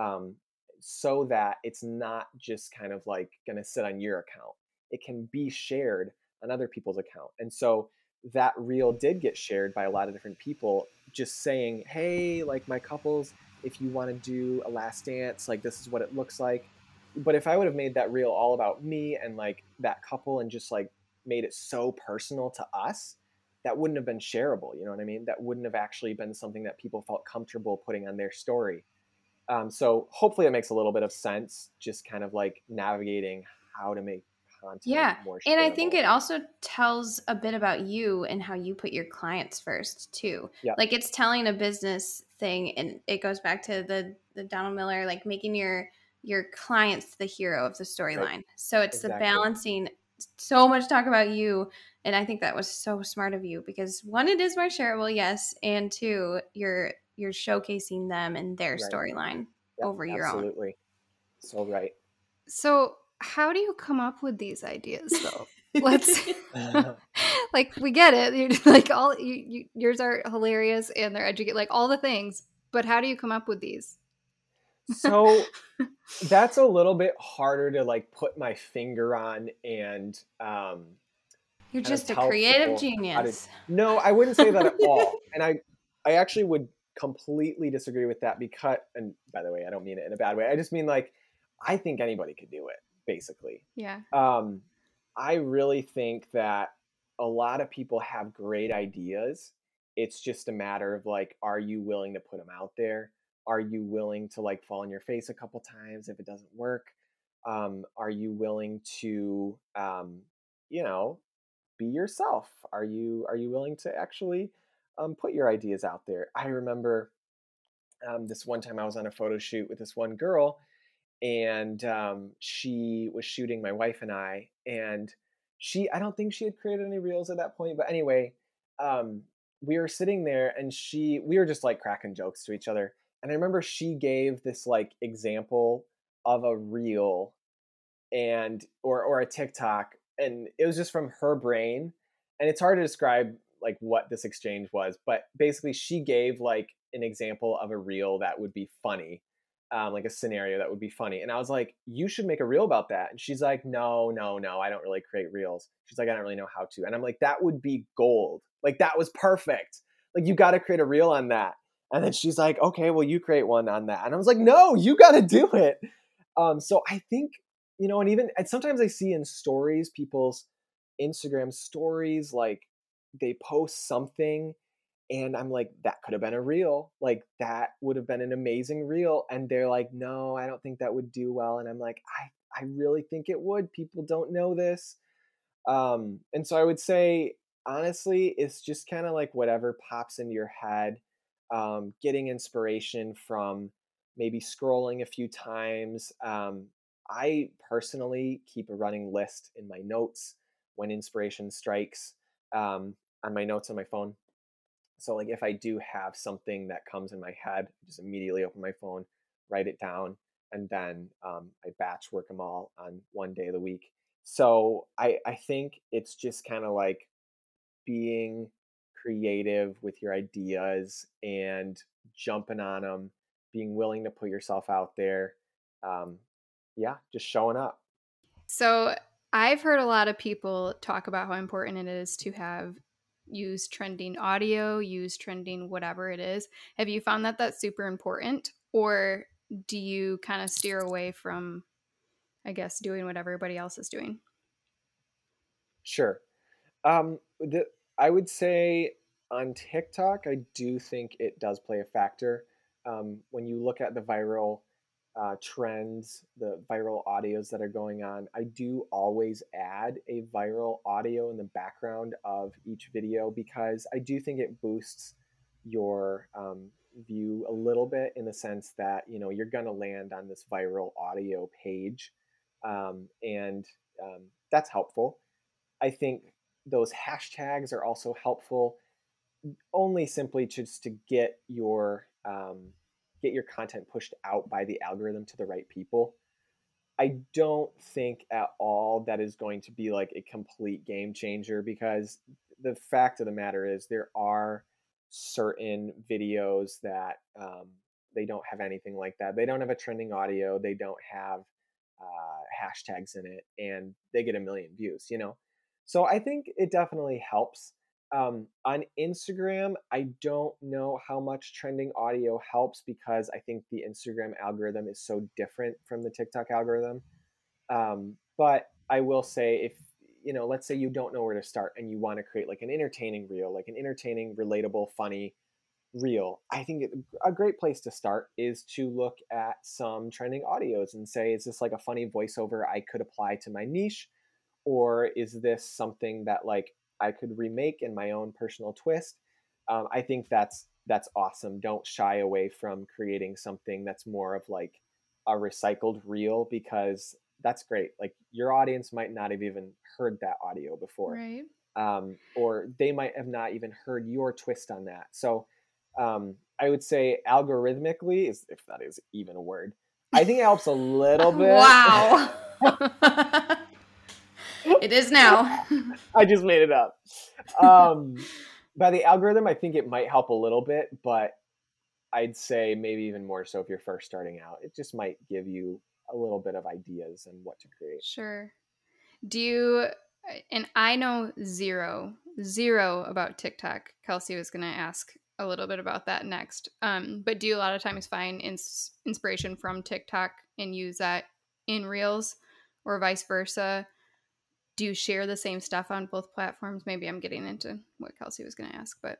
S3: um, so that it's not just kind of like going to sit on your account. It can be shared on other people's account. And so that reel did get shared by a lot of different people just saying, hey, like my couples, if you want to do a last dance, like this is what it looks like. But if I would have made that reel all about me and like that couple and just like made it so personal to us, that wouldn't have been shareable. You know what I mean? That wouldn't have actually been something that people felt comfortable putting on their story. Um, so hopefully it makes a little bit of sense, just kind of like navigating how to make content.
S1: Yeah, and I think it also tells a bit about you and how you put your clients first too. Yeah, like it's telling a business thing, and it goes back to the the Donald Miller, like making your your clients the hero of the storyline. Right. So it's exactly. the balancing. So much talk about you, and I think that was so smart of you because one, it is more shareable, yes, and two, you're you're showcasing them and their right. storyline yep, over your
S3: absolutely. own. Absolutely. So right.
S2: So how do you come up with these ideas though? Let's like we get it. You're like all you, you, yours are hilarious and they're educated, like all the things. But how do you come up with these?
S3: so that's a little bit harder to like put my finger on and um
S1: you're just a creative genius.
S3: To, no, I wouldn't say that at all. And I I actually would completely disagree with that because and by the way i don't mean it in a bad way i just mean like i think anybody could do it basically.
S2: Yeah.
S3: Um i really think that a lot of people have great ideas. It's just a matter of like are you willing to put them out there? Are you willing to like fall on your face a couple times if it doesn't work? Um, are you willing to um, you know be yourself? Are you are you willing to actually um, put your ideas out there. I remember um, this one time I was on a photo shoot with this one girl, and um, she was shooting my wife and I, and she I don't think she had created any reels at that point, but anyway, um, we were sitting there and she we were just like cracking jokes to each other, and I remember she gave this like example of a reel and or or a TikTok, and it was just from her brain, and it's hard to describe like what this exchange was, but basically she gave like an example of a reel that would be funny, um, like a scenario that would be funny. And I was like, you should make a reel about that. And she's like, no, no, no, I don't really create reels. She's like, I don't really know how to. And I'm like, that would be gold. Like that was perfect. Like you got to create a reel on that. And then she's like, okay, well, you create one on that. And I was like, no, you got to do it. Um, so I think, you know, and even and sometimes I see in stories people's Instagram stories like they post something and I'm like, that could have been a reel. Like that would have been an amazing reel. And they're like, no, I don't think that would do well. And I'm like, I, I really think it would. People don't know this. Um, and so I would say, honestly, it's just kind of like whatever pops into your head, um, getting inspiration from maybe scrolling a few times. Um, I personally keep a running list in my notes when inspiration strikes. Um, on my notes on my phone. So like if I do have something that comes in my head, just immediately open my phone, write it down, and then um, I batch work them all on one day of the week. So I I think it's just kind of like being creative with your ideas and jumping on them, being willing to put yourself out there. Um, yeah, just showing up.
S2: So I've heard a lot of people talk about how important it is to have use trending audio, use trending whatever it is. Have you found that that's super important or do you kind of steer away from I guess doing what everybody else is doing?
S3: Sure. Um the I would say on TikTok I do think it does play a factor. Um, when you look at the viral uh, trends, the viral audios that are going on, I do always add a viral audio in the background of each video because I do think it boosts your um, view a little bit in the sense that you know you're going to land on this viral audio page, um, and um, that's helpful. I think those hashtags are also helpful, only simply just to get your um, get your content pushed out by the algorithm to the right people. I don't think at all that is going to be like a complete game changer because the fact of the matter is there are certain videos that um, they don't have anything like that. They don't have a trending audio. They don't have uh, hashtags in it, and they get a million views. You know, so I think it definitely helps. Um, on Instagram, I don't know how much trending audio helps because I think the Instagram algorithm is so different from the TikTok algorithm. Um, but I will say, if you know, let's say you don't know where to start and you want to create like an entertaining reel, like an entertaining, relatable, funny reel, I think a great place to start is to look at some trending audios and say, is this like a funny voiceover I could apply to my niche? Or is this something that like I could remake in my own personal twist. Um, I think that's that's awesome. Don't shy away from creating something that's more of like a recycled reel because that's great. Like your audience might not have even heard that audio before,
S2: right?
S3: Um, or they might have not even heard your twist on that. So um, I would say algorithmically is if that is even a word. I think it helps a little bit.
S1: Wow. it is now.
S3: I just made it up. Um, by the algorithm, I think it might help a little bit, but I'd say maybe even more so if you're first starting out. It just might give you a little bit of ideas and what to create.
S2: Sure. Do you, and I know zero, zero about TikTok. Kelsey was going to ask a little bit about that next. Um, but do you a lot of times find ins- inspiration from TikTok and use that in Reels or vice versa? Do you share the same stuff on both platforms? Maybe I'm getting into what Kelsey was going to ask, but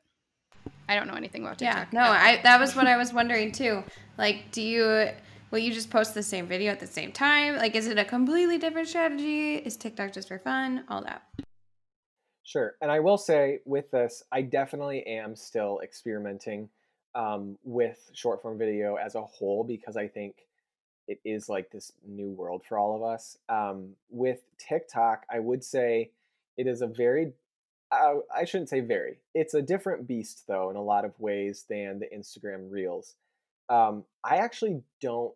S2: I don't know anything about TikTok.
S1: Yeah, no, I that was what I was wondering too. Like, do you will you just post the same video at the same time? Like, is it a completely different strategy? Is TikTok just for fun? All that.
S3: Sure, and I will say with this, I definitely am still experimenting um, with short form video as a whole because I think it is like this new world for all of us. Um, with TikTok, I would say it is a very, uh, I shouldn't say very, it's a different beast though in a lot of ways than the Instagram Reels. Um, I actually don't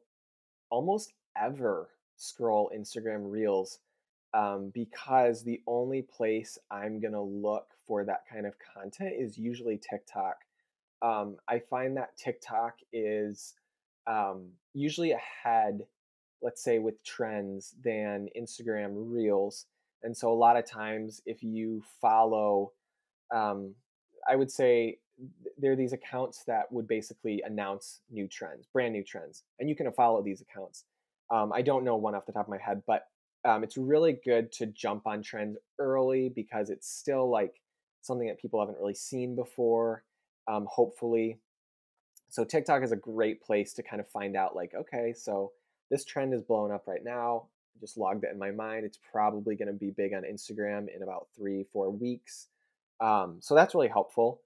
S3: almost ever scroll Instagram Reels um, because the only place I'm going to look for that kind of content is usually TikTok. Um, I find that TikTok is um, usually ahead, let's say, with trends than Instagram Reels. And so a lot of times, if you follow, um, I would say there are these accounts that would basically announce new trends, brand new trends, and you can follow these accounts. Um, I don't know one off the top of my head, but um, it's really good to jump on trends early because it's still like something that people haven't really seen before. Um, hopefully, so TikTok is a great place to kind of find out like, okay, so this trend is blowing up right now. I just logged it in my mind. It's probably going to be big on Instagram in about three, four weeks. Um, so that's really helpful.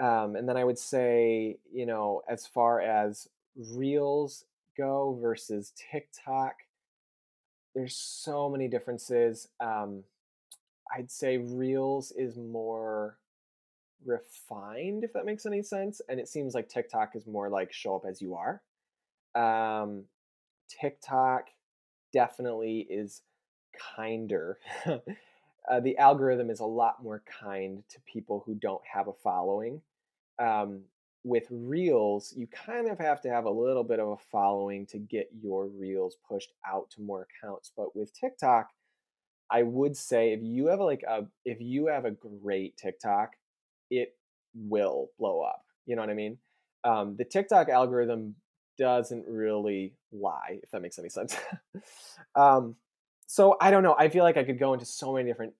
S3: Um, and then I would say, you know, as far as Reels go versus TikTok, there's so many differences. Um, I'd say Reels is more refined, if that makes any sense. And it seems like TikTok is more like show up as you are. Um, TikTok definitely is kinder. uh, the algorithm is a lot more kind to people who don't have a following. Um, with reels, you kind of have to have a little bit of a following to get your reels pushed out to more accounts. But with TikTok, I would say if you have like a if you have a great TikTok, it will blow up. You know what I mean? Um, the TikTok algorithm doesn't really lie, if that makes any sense. um, so I don't know. I feel like I could go into so many different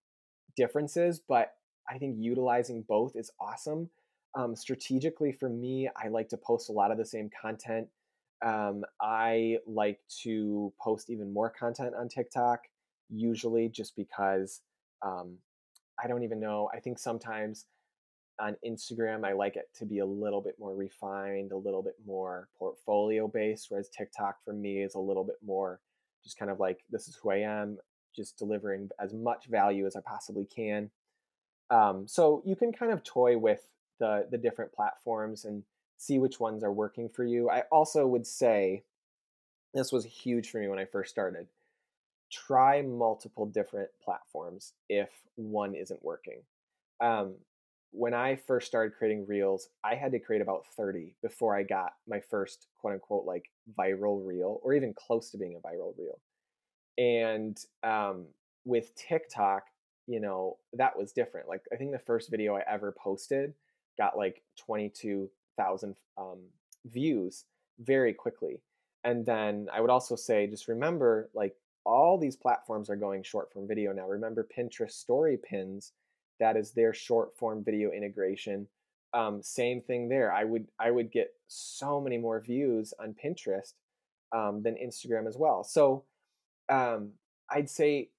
S3: differences, but I think utilizing both is awesome. Um, strategically, for me, I like to post a lot of the same content. Um, I like to post even more content on TikTok, usually just because um, I don't even know. I think sometimes on Instagram, I like it to be a little bit more refined, a little bit more portfolio based, whereas TikTok for me is a little bit more just kind of like, this is who I am, just delivering as much value as I possibly can. Um, so you can kind of toy with the, the different platforms and see which ones are working for you. I also would say this was huge for me when I first started. Try multiple different platforms if one isn't working. Um, when I first started creating reels, I had to create about 30 before I got my first quote unquote like viral reel or even close to being a viral reel. And um, with TikTok, you know, that was different. Like I think the first video I ever posted got like 22,000 um, views very quickly. And then I would also say, just remember, like all these platforms are going short form video now. Remember Pinterest story pins that is their short form video integration um, same thing there i would i would get so many more views on pinterest um, than instagram as well. So um, i'd say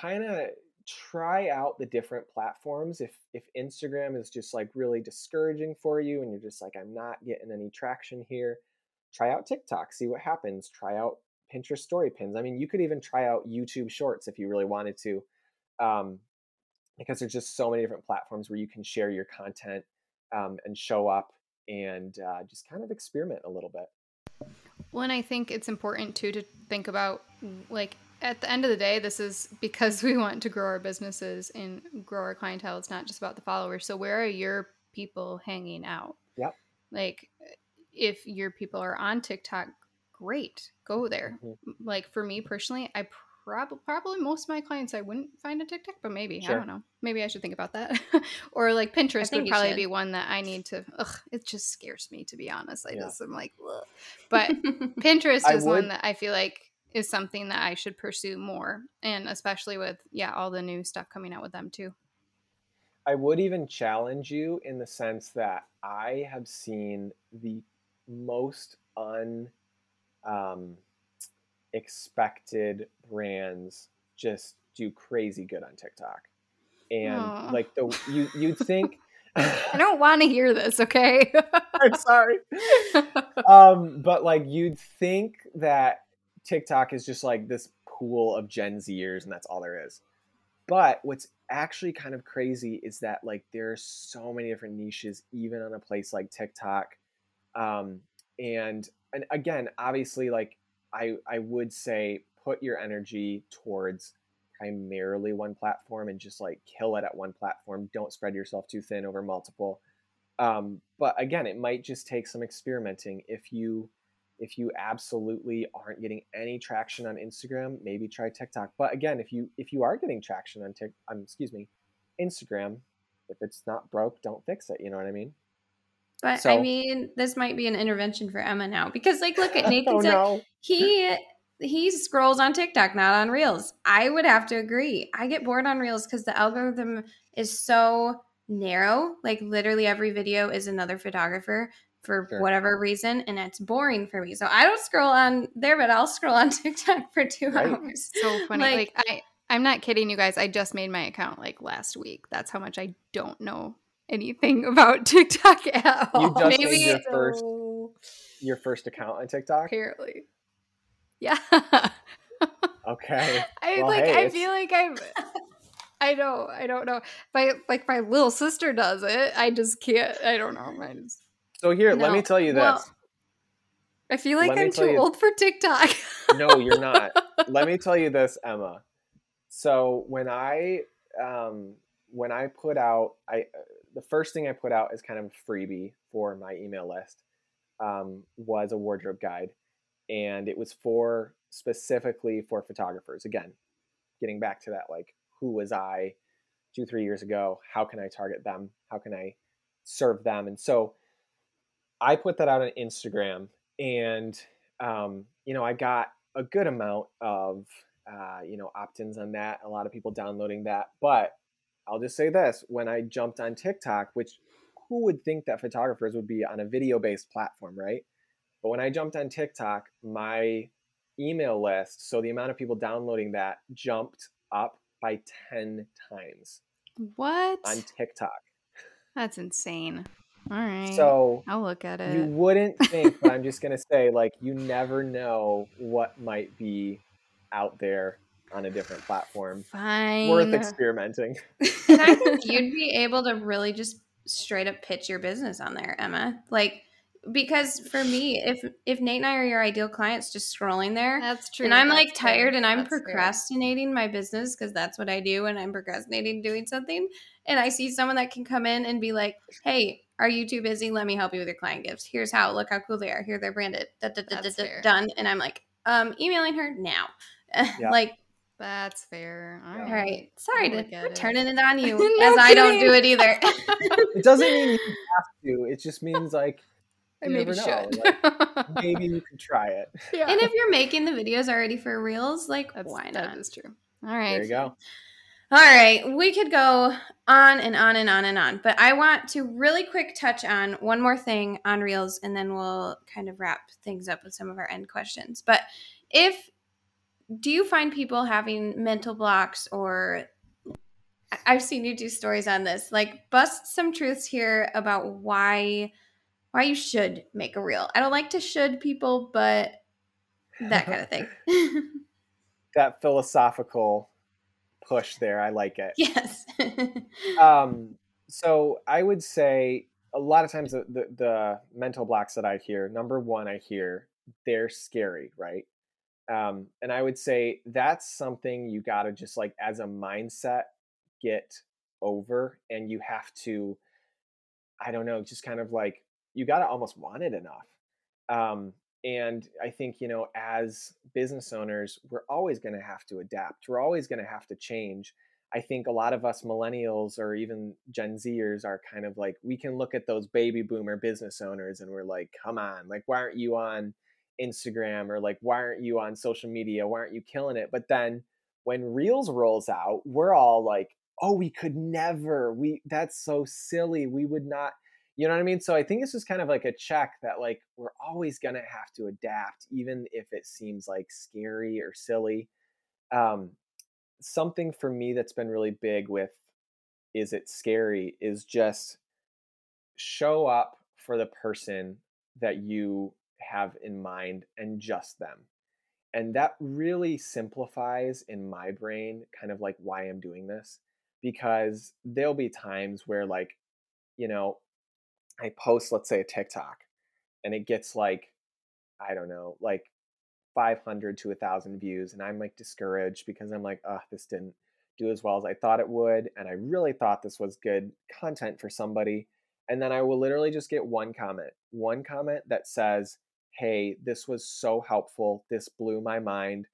S3: kind of try out the different platforms if if instagram is just like really discouraging for you and you're just like i'm not getting any traction here try out tiktok see what happens try out pinterest story pins. I mean you could even try out youtube shorts if you really wanted to um, because there's just so many different platforms where you can share your content um, and show up and uh, just kind of experiment a little bit.
S2: Well, and I think it's important too to think about like at the end of the day, this is because we want to grow our businesses and grow our clientele. It's not just about the followers. So where are your people hanging out?
S3: Yep.
S2: Like if your people are on TikTok, great, go there. Mm-hmm. Like for me personally, I probably probably most of my clients I wouldn't find a TikTok, but maybe sure. I don't know. Maybe I should think about that. or like Pinterest would probably be one that I need to. Ugh, it just scares me to be honest. I yeah. just am like, ugh. but Pinterest is one that I feel like is something that I should pursue more, and especially with yeah all the new stuff coming out with them too.
S3: I would even challenge you in the sense that I have seen the most un um, expected brands just do crazy good on TikTok. And Aww. like the you you'd think
S2: I don't want to hear this, okay?
S3: I'm sorry. um, but like you'd think that TikTok is just like this pool of Gen Zers and that's all there is. But what's actually kind of crazy is that like there are so many different niches even on a place like TikTok. Um, and and again, obviously like I I would say put your energy towards primarily one platform and just like kill it at one platform. Don't spread yourself too thin over multiple. Um, but again, it might just take some experimenting. If you if you absolutely aren't getting any traction on Instagram, maybe try TikTok. But again, if you if you are getting traction on Tik, um, excuse me, Instagram, if it's not broke, don't fix it. You know what I mean?
S1: But so, I mean, this might be an intervention for Emma now because, like, look at Nathan. oh, no. He he scrolls on TikTok, not on Reels. I would have to agree. I get bored on Reels because the algorithm is so narrow. Like, literally every video is another photographer for sure. whatever reason, and it's boring for me. So I don't scroll on there, but I'll scroll on TikTok for two right. hours.
S2: So funny. Like, like I. I'm not kidding you guys. I just made my account like last week. That's how much I don't know anything about TikTok at all.
S3: You just Maybe made your first your first account on TikTok?
S2: Apparently. Yeah.
S3: okay.
S2: I well, like hey, I feel like I'm I know, I don't know. My like my little sister does it. I just can't I don't know. Mine's
S3: So here, no. let me tell you this. Well,
S2: I feel like let I'm too you... old for TikTok.
S3: no, you're not. let me tell you this, Emma. So when I um, when I put out, I the first thing I put out as kind of freebie for my email list um, was a wardrobe guide, and it was for specifically for photographers. Again, getting back to that, like who was I two three years ago? How can I target them? How can I serve them? And so I put that out on Instagram, and um, you know I got a good amount of uh, you know opt-ins on that. A lot of people downloading that, but I'll just say this: when I jumped on TikTok, which who would think that photographers would be on a video-based platform, right? But when I jumped on TikTok, my email list, so the amount of people downloading that jumped up by 10 times.
S2: What?
S3: On TikTok.
S2: That's insane. All right.
S3: So
S2: I'll look at it.
S3: You wouldn't think, but I'm just going to say, like, you never know what might be out there on a different platform.
S2: Fine.
S3: Worth experimenting.
S1: and I think you'd be able to really just straight up pitch your business on there, Emma. Like, because for me, if if Nate and I are your ideal clients, just scrolling there,
S2: that's true.
S1: And I'm
S2: that's
S1: like tired,
S2: fair.
S1: and I'm
S2: that's
S1: procrastinating fair. my business because that's what I do when I'm procrastinating doing something. And I see someone that can come in and be like, "Hey, are you too busy? Let me help you with your client gifts. Here's how. Look how cool they are. Here they're branded. Da, da, da, done." And I'm like, um, emailing her now, yeah. like.
S2: That's fair. All right.
S1: All right. Sorry to we're
S2: it.
S1: turning it on you,
S2: no
S1: as I don't do it either.
S3: it doesn't mean you have to. It just means like
S2: I maybe should.
S3: Like, maybe you could try it.
S1: Yeah. And if you're making the videos already for reels, like
S2: That's,
S1: why not?
S2: That is true. All right.
S3: There you go.
S1: All right, we could go on and on and on and on, but I want to really quick touch on one more thing on Reels and then we'll kind of wrap things up with some of our end questions. But if do you find people having mental blocks or I've seen you do stories on this, like bust some truths here about why why you should make a reel. I don't like to should people, but that kind of thing.
S3: that philosophical push there, I like it.
S1: Yes.
S3: um, so I would say a lot of times the, the, the mental blocks that I hear, number one, I hear they're scary, right? Um, and I would say that's something you got to just like as a mindset get over, and you have to, I don't know, just kind of like you got to almost want it enough. Um, and I think, you know, as business owners, we're always going to have to adapt. We're always going to have to change. I think a lot of us millennials or even Gen Zers are kind of like, we can look at those baby boomer business owners and we're like, come on, like, why aren't you on Instagram or like, why aren't you on social media? Why aren't you killing it? But then when Reels rolls out, we're all like, oh, we could never. We that's so silly. We would not you know what I mean? So I think this is kind of like a check that like we're always gonna have to adapt, even if it seems like scary or silly. Um, something for me that's been really big with is it scary is just show up for the person that you have in mind and just them. And that really simplifies in my brain kind of like why I'm doing this because there'll be times where like you know I post, let's say, a TikTok, and it gets like, I don't know, like 500 to a 1,000 views, and I'm like discouraged because I'm like, oh, this didn't do as well as I thought it would, and I really thought this was good content for somebody. And then I will literally just get one comment, one comment that says, hey, this was so helpful. This blew my mind.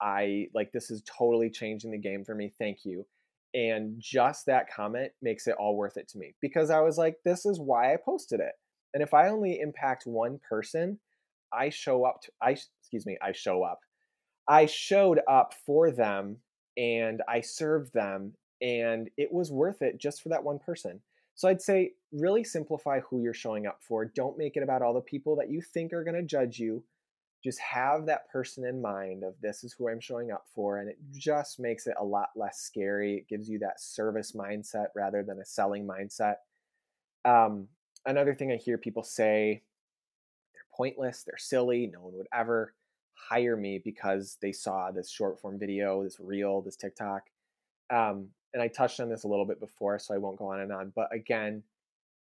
S3: I like this is totally changing the game for me. Thank you. And just that comment makes it all worth it to me because I was like, this is why I posted it. And if I only impact one person, I show up to, I, excuse me, I show up. I showed up for them and I served them and it was worth it just for that one person. So I'd say really simplify who you're showing up for. Don't make it about all the people that you think are going to judge you just have that person in mind of this is who I'm showing up for. And it just makes it a lot less scary. It gives you that service mindset rather than a selling mindset. Um, another thing I hear people say they're pointless, they're silly, no one would ever hire me because they saw this short form video, this reel, this TikTok. Um, and I touched on this a little bit before, so I won't go on and on. But again,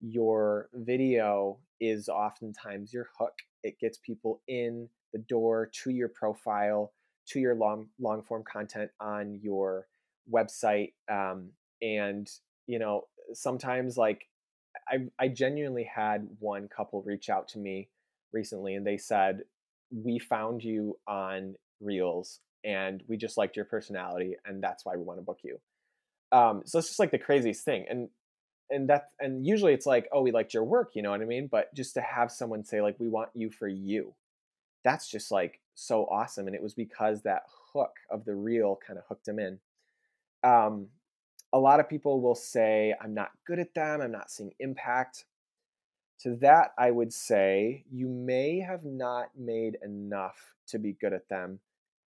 S3: your video is oftentimes your hook. It gets people in the door to your profile, to your long long form content on your website. Um, and you know sometimes like I, I genuinely had one couple reach out to me recently and they said we found you on reels and we just liked your personality and that's why we want to book you um, so it's just like the craziest thing and and that and usually it's like oh we liked your work you know what i mean? But just to have someone say like we want you for you that's just like so awesome and it was because that hook of the reel kind of hooked them in. Um, a lot of people will say i'm not good at them i'm not seeing impact. To that i would say you may have not made enough to be good at them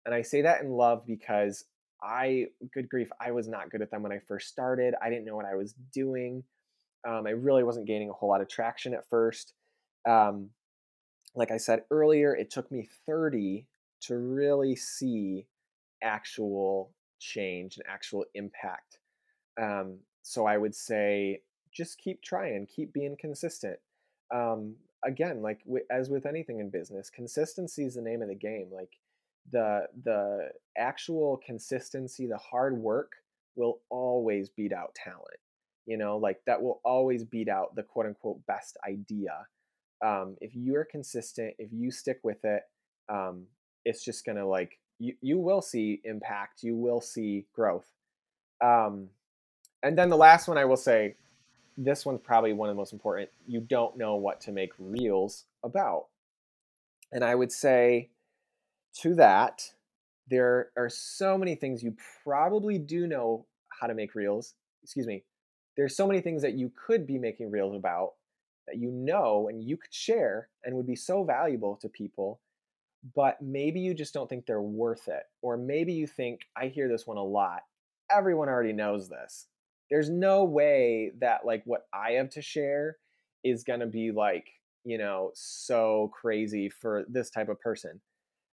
S3: and i say that in love because I, good grief, I was not good at them when I first started. I didn't know what I was doing. Um, I really wasn't gaining a whole lot of traction at first. Um, like I said earlier, it took me 30 to really see actual change and actual impact. Um, so I would say just keep trying, keep being consistent. Um, again, like w- as with anything in business, consistency is the name of the game. Like the the actual consistency, the hard work will always beat out talent. You know, like that will always beat out the quote unquote best idea. Um, if you're consistent, if you stick with it, um, it's just gonna like you you will see impact, you will see growth. Um, and then the last one I will say, this one's probably one of the most important. You don't know what to make reels about. And I would say to that, there are so many things you probably do know how to make reels. Excuse me. There's so many things that you could be making reels about that you know and you could share and would be so valuable to people, but maybe you just don't think they're worth it. Or maybe you think, I hear this one a lot. Everyone already knows this. There's no way that like what I have to share is going to be like, you know, so crazy for this type of person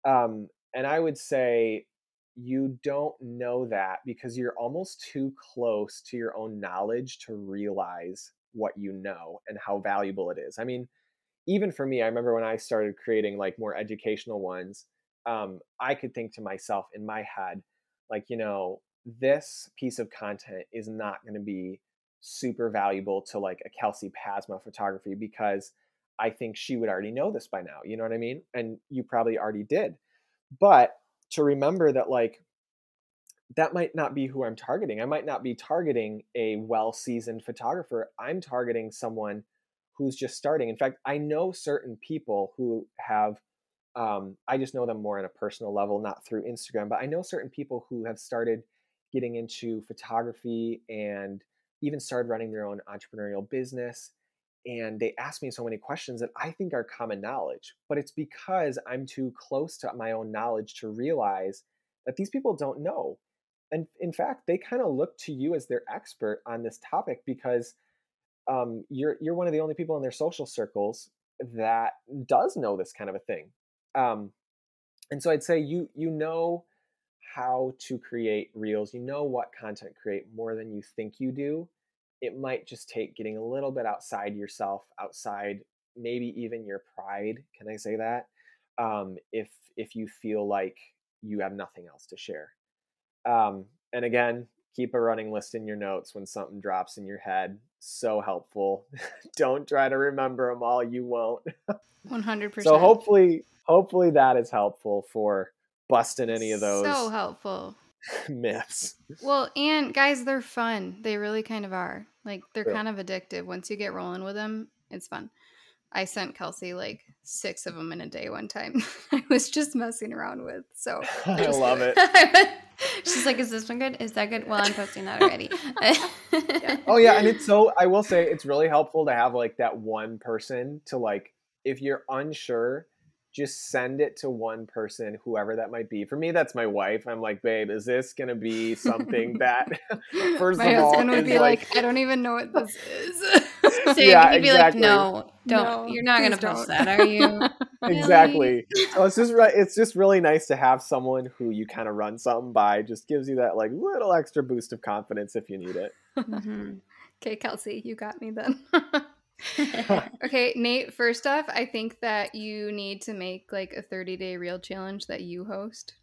S3: um, and I would say you don't know that because you're almost too close to your own knowledge to realize what you know and how valuable it is. I mean, even for me, I remember when I started creating like more educational ones, um, I could think to myself in my head, like, you know, this piece of content is not going to be super valuable to like a Kelsey Pasma photography because I think she would already know this by now. You know what I mean? And you probably already did. But to remember that, like, that might not be who I'm targeting. I might not be targeting a well seasoned photographer. I'm targeting someone who's just starting. In fact, I know certain people who have, um, I just know them more on a personal level, not through Instagram, but I know certain people who have started getting into photography and even started running their own entrepreneurial business and they ask me so many questions that I think are common knowledge, but it's because I'm too close to my own knowledge to realize that these people don't know. And in fact, they kind of look to you as their expert on this topic because um, you're you're one of the only people in their social circles that does know this kind of a thing. Um, and so I'd say you you know how to create reels, you know what content create more than you think you do it might just take getting a little bit outside yourself, outside maybe even your pride. Can I say that? Um, if if you feel like you have nothing else to share. Um, and again, keep a running list in your notes when something drops in your head. So helpful. Don't try to remember them all. You won't.
S2: One hundred percent.
S3: So hopefully, hopefully that is helpful for busting any of those.
S2: So helpful.
S3: myths.
S2: Well, and guys, they're fun. They really kind of are. Like they're yeah. kind of addictive. Once you get rolling with them, it's fun. I sent Kelsey like six of them in a day one time. I was just messing around with. So
S3: I love it.
S1: She's like, "Is this one good? Is that good?" Well, I'm posting that already.
S3: yeah. Oh yeah, and it's so. I will say it's really helpful to have like that one person to like if you're unsure just send it to one person, whoever that might be. For me, that's my wife. I'm like, babe, is this gonna be something that
S2: first my of husband all would be like, like, I don't even know what this is.
S1: so yeah, you'd be exactly. like, no, don't. No, you're not gonna post that, are you?
S3: exactly. So it's just right. It's just really nice to have someone who you kind of run something by. Just gives you that like little extra boost of confidence if you need it.
S2: Mm-hmm. Okay, Kelsey, you got me then. okay, Nate, first off, I think that you need to make like a 30 day reel challenge that you host.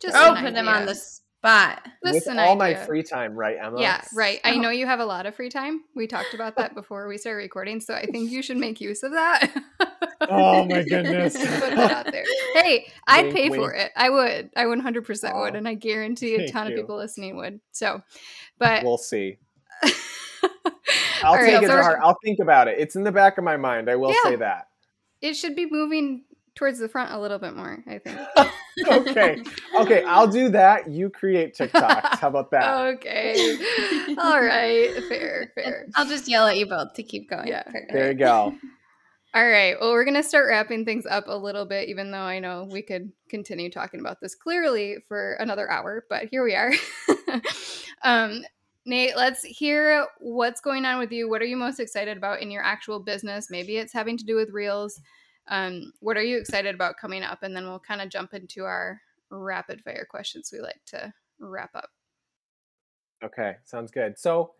S1: Just oh, put them on the But
S3: with all my free time, right, Emma?
S2: Yeah, right. I know you have a lot of free time. We talked about that before we started recording, so I think you should make use of that.
S3: oh my goodness!
S2: Put that out there. Hey, I'd wink, pay wink. for it. I would. I 100% would, and I guarantee a ton of people listening would. So, but
S3: we'll see. I'll take right, it so to heart. I'll think about it. It's in the back of my mind. I will yeah, say that.
S2: It should be moving towards the front a little bit more, I think.
S3: okay. Okay, I'll do that. You create TikToks. How about that?
S2: okay. All right. Fair, fair.
S1: I'll just yell at you both to keep going.
S3: Yeah. There you go.
S2: All right. Well, we're going to start wrapping things up a little bit, even though I know we could continue talking about this clearly for another hour, but here we are. um, Nate, let's hear what's going on with you. What are you most excited about in your actual business? Maybe it's having to do with reels. Um, what are you excited about coming up? And then we'll kind of jump into our rapid fire questions we like to wrap up.
S3: Okay, sounds good. So,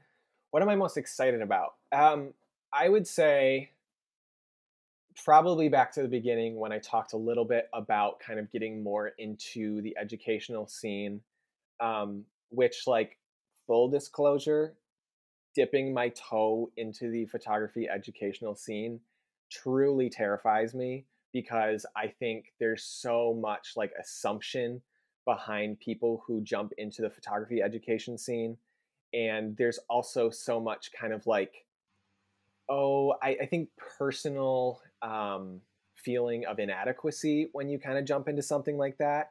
S3: what am I most excited about? Um, I would say probably back to the beginning when I talked a little bit about kind of getting more into the educational scene, um, which, like, full disclosure, dipping my toe into the photography educational scene truly terrifies me because I think there's so much like assumption behind people who jump into the photography education scene. And there's also so much kind of like, oh, I, I think personal um, feeling of inadequacy when you kind of jump into something like that.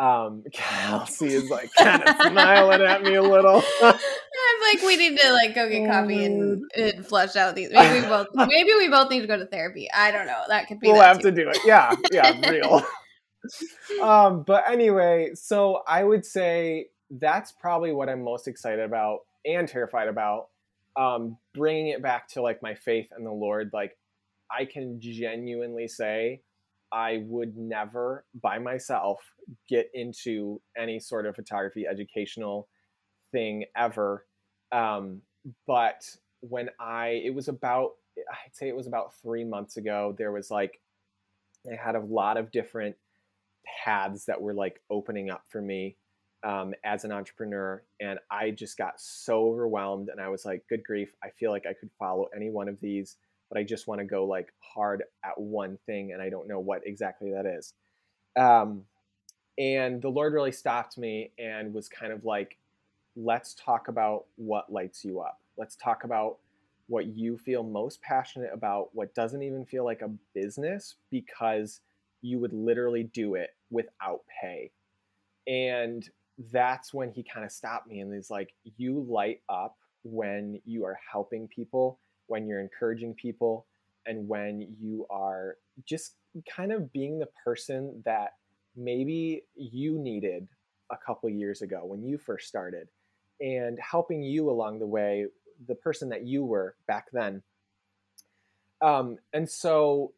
S3: Um, Kelsey is like kind of smiling at me a little.
S1: I'm like, we need to like go get coffee and, and flush out these. Maybe we both. Maybe we both need to go to therapy. I don't know. That could be.
S3: We'll have
S1: too.
S3: to do it. Yeah, yeah, real. um, but anyway, so I would say that's probably what I'm most excited about and terrified about. Um, bringing it back to like my faith in the Lord, like I can genuinely say I would never by myself get into any sort of photography educational thing ever. Um, but when I, it was about, I'd say it was about three months ago, there was like, I had a lot of different paths that were like opening up for me um, as an entrepreneur. And I just got so overwhelmed and I was like, good grief, I feel like I could follow any one of these but I just want to go like hard at one thing and I don't know what exactly that is. Um, and the Lord really stopped me and was kind of like, let's talk about what lights you up. Let's talk about what you feel most passionate about, what doesn't even feel like a business because you would literally do it without pay. And that's when he kind of stopped me and he's like, you light up when you are helping people when you're encouraging people and when you are just kind of being the person that maybe you needed a couple years ago when you first started and helping you along the way the person that you were back then. Um, and so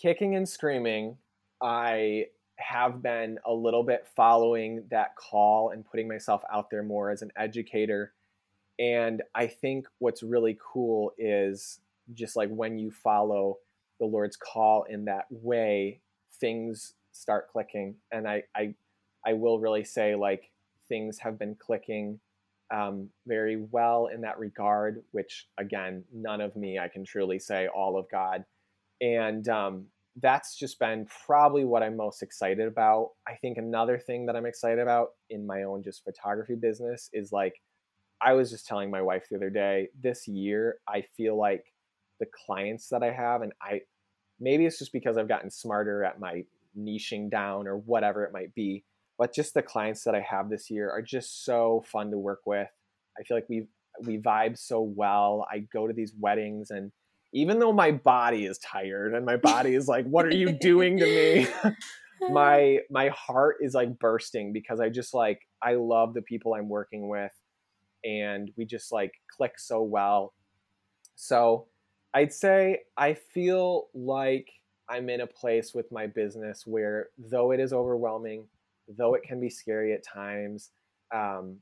S3: kicking and screaming i have been a little bit following that call and putting myself out there more as an educator and I think what's really cool is just like when you follow the Lord's call in that way, things start clicking. And I, I, I will really say like things have been clicking um, very well in that regard, which again, none of me, I can truly say all of God. And um, that's just been probably what I'm most excited about. I think another thing that I'm excited about in my own just photography business is like I was just telling my wife the other day, this year, I feel like the clients that I have, and I maybe it's just because I've gotten smarter at my niching down or whatever it might be, but just the clients that I have this year are just so fun to work with. I feel like we we vibe so well. I go to these weddings and even though my body is tired and my body is like, what are you doing to me? my my heart is like bursting because I just like I love the people I'm working with and we just like click so well. So I'd say I feel like I'm in a place with my business where, though it is overwhelming, though it can be scary at times, um,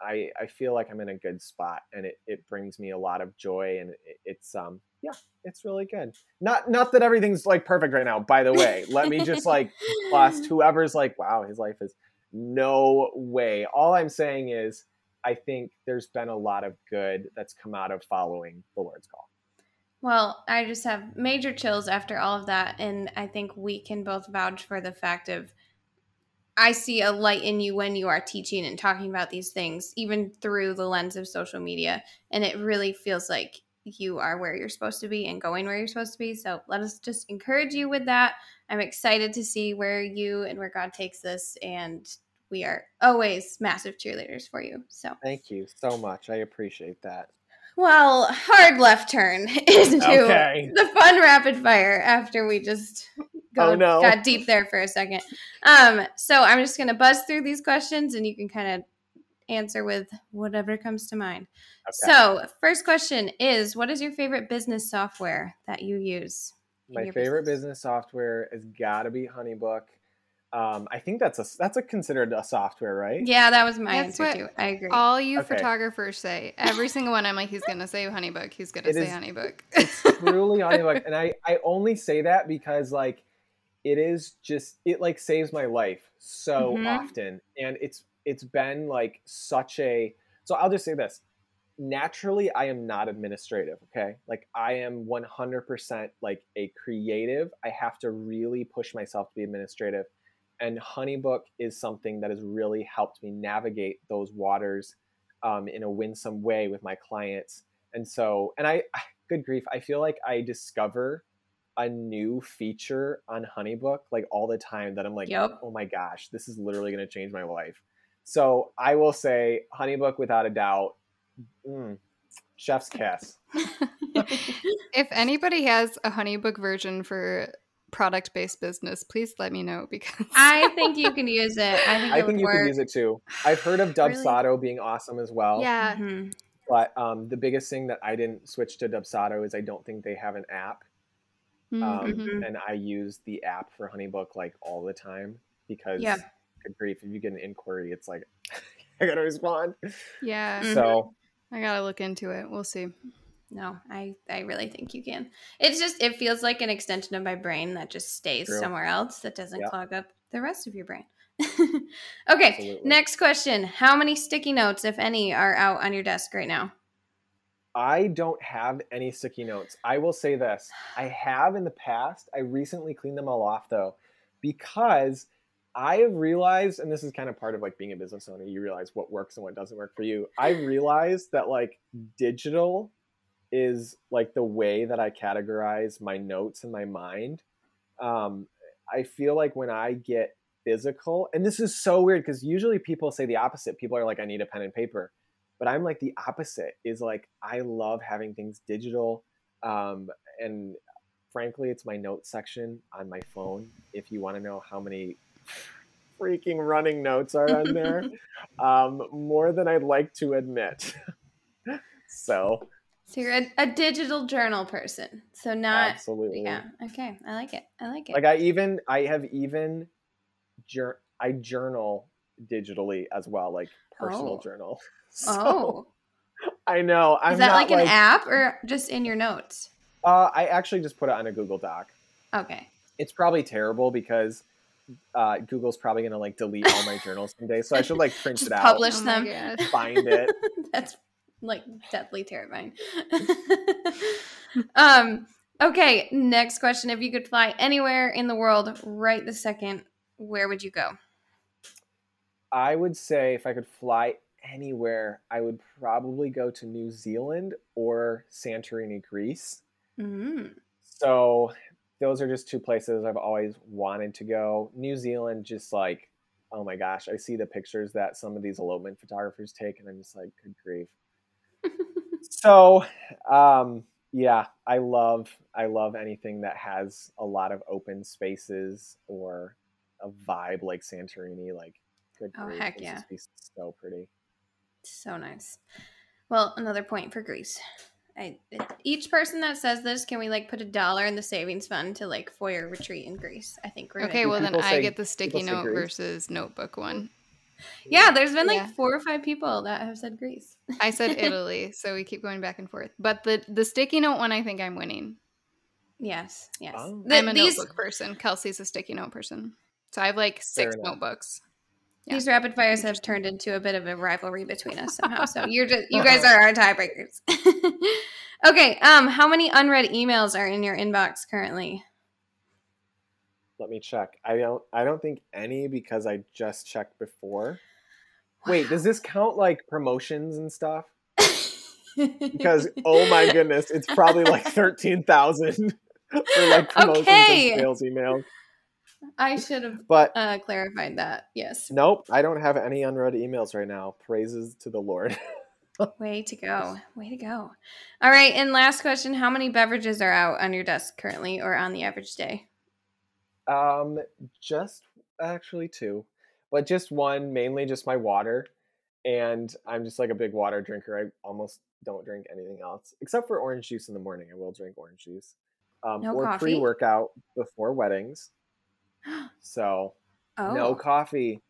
S3: I, I feel like I'm in a good spot and it, it brings me a lot of joy and it, it's um yeah it's really good not not that everything's like perfect right now by the way let me just like blast whoever's like wow his life is no way. All I'm saying is, I think there's been a lot of good that's come out of following the Lord's call.
S1: Well, I just have major chills after all of that. And I think we can both vouch for the fact of I see a light in you when you are teaching and talking about these things, even through the lens of social media. And it really feels like you are where you're supposed to be and going where you're supposed to be. So let us just encourage you with that. I'm excited to see where you and where God takes this. And we are always massive cheerleaders for you. So
S3: thank you so much. I appreciate that.
S1: Well, hard left turn into okay. the fun rapid fire after we just go, oh, no. got deep there for a second. Um, so I'm just gonna buzz through these questions and you can kind of answer with whatever comes to mind. Okay. So, first question is what is your favorite business software that you use?
S3: My favorite business? business software has got to be Honeybook. Um, I think that's a that's a considered a software, right?
S1: Yeah, that was my that's answer too. I agree.
S2: All you okay. photographers say every single one. I'm like, he's gonna say Honeybook. He's gonna it say is, Honeybook.
S3: it's truly Honeybook, and I I only say that because like it is just it like saves my life so mm-hmm. often, and it's it's been like such a. So I'll just say this: naturally, I am not administrative. Okay, like I am 100% like a creative. I have to really push myself to be administrative and honeybook is something that has really helped me navigate those waters um, in a winsome way with my clients. And so and i good grief i feel like i discover a new feature on honeybook like all the time that i'm like yep. oh my gosh this is literally going to change my life. So i will say honeybook without a doubt mm, chef's kiss.
S2: If anybody has a honeybook version for product based business, please let me know because
S1: I think you can use it. I think,
S3: I think you work. can use it too. I've heard of Dubsado really? being awesome as well.
S2: Yeah. Mm-hmm.
S3: But um, the biggest thing that I didn't switch to Dubsado is I don't think they have an app. Mm, um, mm-hmm. and I use the app for Honeybook like all the time because yeah. good grief, if you get an inquiry, it's like I gotta respond.
S2: Yeah.
S3: So
S2: I gotta look into it. We'll see
S1: no i i really think you can it's just it feels like an extension of my brain that just stays True. somewhere else that doesn't yeah. clog up the rest of your brain okay Absolutely. next question how many sticky notes if any are out on your desk right now
S3: i don't have any sticky notes i will say this i have in the past i recently cleaned them all off though because I have realized, and this is kind of part of like being a business owner, you realize what works and what doesn't work for you. I realized that like digital is like the way that I categorize my notes in my mind. Um, I feel like when I get physical, and this is so weird because usually people say the opposite. People are like, I need a pen and paper. But I'm like the opposite is like, I love having things digital. Um, and frankly, it's my notes section on my phone. If you want to know how many freaking running notes are on there, um, more than I'd like to admit. so
S1: so you're a, a, digital journal person. So not
S3: absolutely.
S1: Yeah. Okay. I like it. I like it.
S3: Like I even I have even jur- I journal digitally as well, like personal oh. journal. So, oh. I know.
S1: I'm Is that like an like, app or just in your notes?
S3: Uh, I actually just put it on a Google Doc.
S1: Okay.
S3: It's probably terrible because uh, Google's probably gonna like delete all my journals someday, so I should like print it out,
S1: publish oh them,
S3: find it.
S1: That's like deathly terrifying. um, okay, next question. If you could fly anywhere in the world right this second, where would you go?
S3: I would say if I could fly anywhere, I would probably go to New Zealand or Santorini, Greece. Mm-hmm. So those are just two places I've always wanted to go. New Zealand, just like, oh my gosh, I see the pictures that some of these elopement photographers take, and I'm just like, good grief so um, yeah i love i love anything that has a lot of open spaces or a vibe like santorini like
S1: good oh grief. heck yeah
S3: so pretty
S1: so nice well another point for greece I, each person that says this, can we like put a dollar in the savings fund to like foyer retreat in Greece? I think we're
S2: okay. Well, then I get the sticky note versus notebook one.
S1: Yeah, there's been like yeah. four or five people that have said Greece.
S2: I said Italy, so we keep going back and forth. But the the sticky note one, I think I'm winning.
S1: Yes, yes. Oh.
S2: The, I'm a these... notebook person. Kelsey's a sticky note person. So I have like six notebooks.
S1: Yeah. These rapid fires have turned into a bit of a rivalry between us somehow. so you're just you guys are our tiebreakers. okay. Um, how many unread emails are in your inbox currently?
S3: Let me check. I don't I don't think any because I just checked before. Wow. Wait, does this count like promotions and stuff? because oh my goodness, it's probably like thirteen thousand for like promotions okay. and sales emails.
S1: I should have but, uh, clarified that. Yes.
S3: Nope, I don't have any unread emails right now. Praises to the Lord.
S1: Way to go. Way to go. All right. And last question How many beverages are out on your desk currently or on the average day?
S3: Um, just actually two, but just one, mainly just my water. And I'm just like a big water drinker. I almost don't drink anything else except for orange juice in the morning. I will drink orange juice. Um, no or pre workout before weddings. So, oh. no coffee.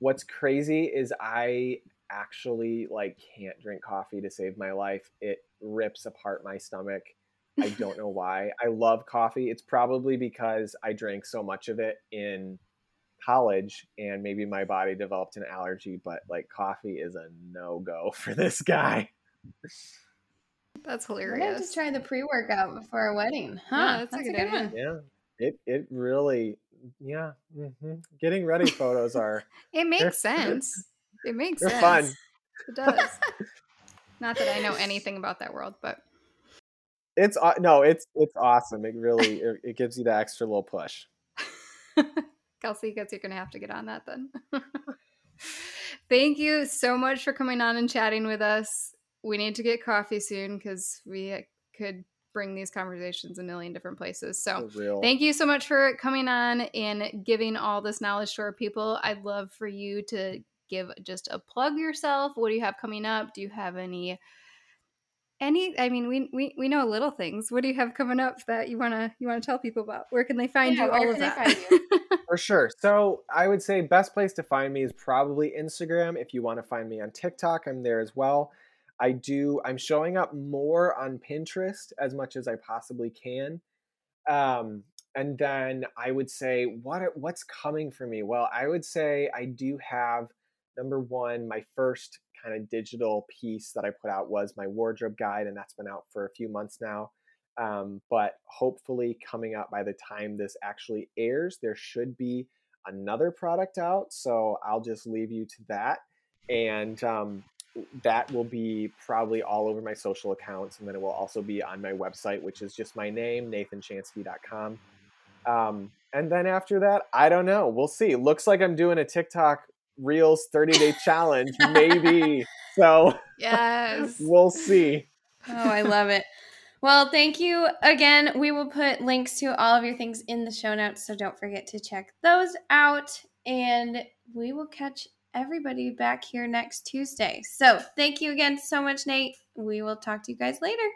S3: What's crazy is I actually like can't drink coffee to save my life. It rips apart my stomach. I don't know why. I love coffee. It's probably because I drank so much of it in college and maybe my body developed an allergy, but like coffee is a no go for this guy.
S2: That's hilarious. I
S1: have to try the pre workout before a wedding. Huh? Yeah, that's, that's, a good, good one.
S3: Yeah. It it really yeah. Mm-hmm. Getting ready photos are.
S2: it makes sense. It makes
S3: they're
S2: sense.
S3: fun.
S2: It does. Not that I know anything about that world, but
S3: it's no, it's it's awesome. It really it, it gives you the extra little push.
S2: Kelsey, I guess you're gonna have to get on that then. Thank you so much for coming on and chatting with us. We need to get coffee soon because we could bring these conversations a million different places. So thank you so much for coming on and giving all this knowledge to our people. I'd love for you to give just a plug yourself. What do you have coming up? Do you have any any I mean we we, we know little things. What do you have coming up that you wanna you wanna tell people about? Where can they find yeah, you? All of that.
S3: For sure. So I would say best place to find me is probably Instagram. If you want to find me on TikTok, I'm there as well. I do. I'm showing up more on Pinterest as much as I possibly can. Um, and then I would say, what what's coming for me? Well, I would say I do have number one. My first kind of digital piece that I put out was my wardrobe guide, and that's been out for a few months now. Um, but hopefully, coming out by the time this actually airs, there should be another product out. So I'll just leave you to that. And um, that will be probably all over my social accounts, and then it will also be on my website, which is just my name, nathanchansky.com. Um, and then after that, I don't know. We'll see. Looks like I'm doing a TikTok Reels 30 day challenge, maybe. So,
S2: yes,
S3: we'll see.
S1: Oh, I love it. Well, thank you again. We will put links to all of your things in the show notes, so don't forget to check those out. And we will catch everybody back here next Tuesday. So thank you again so much, Nate. We will talk to you guys later.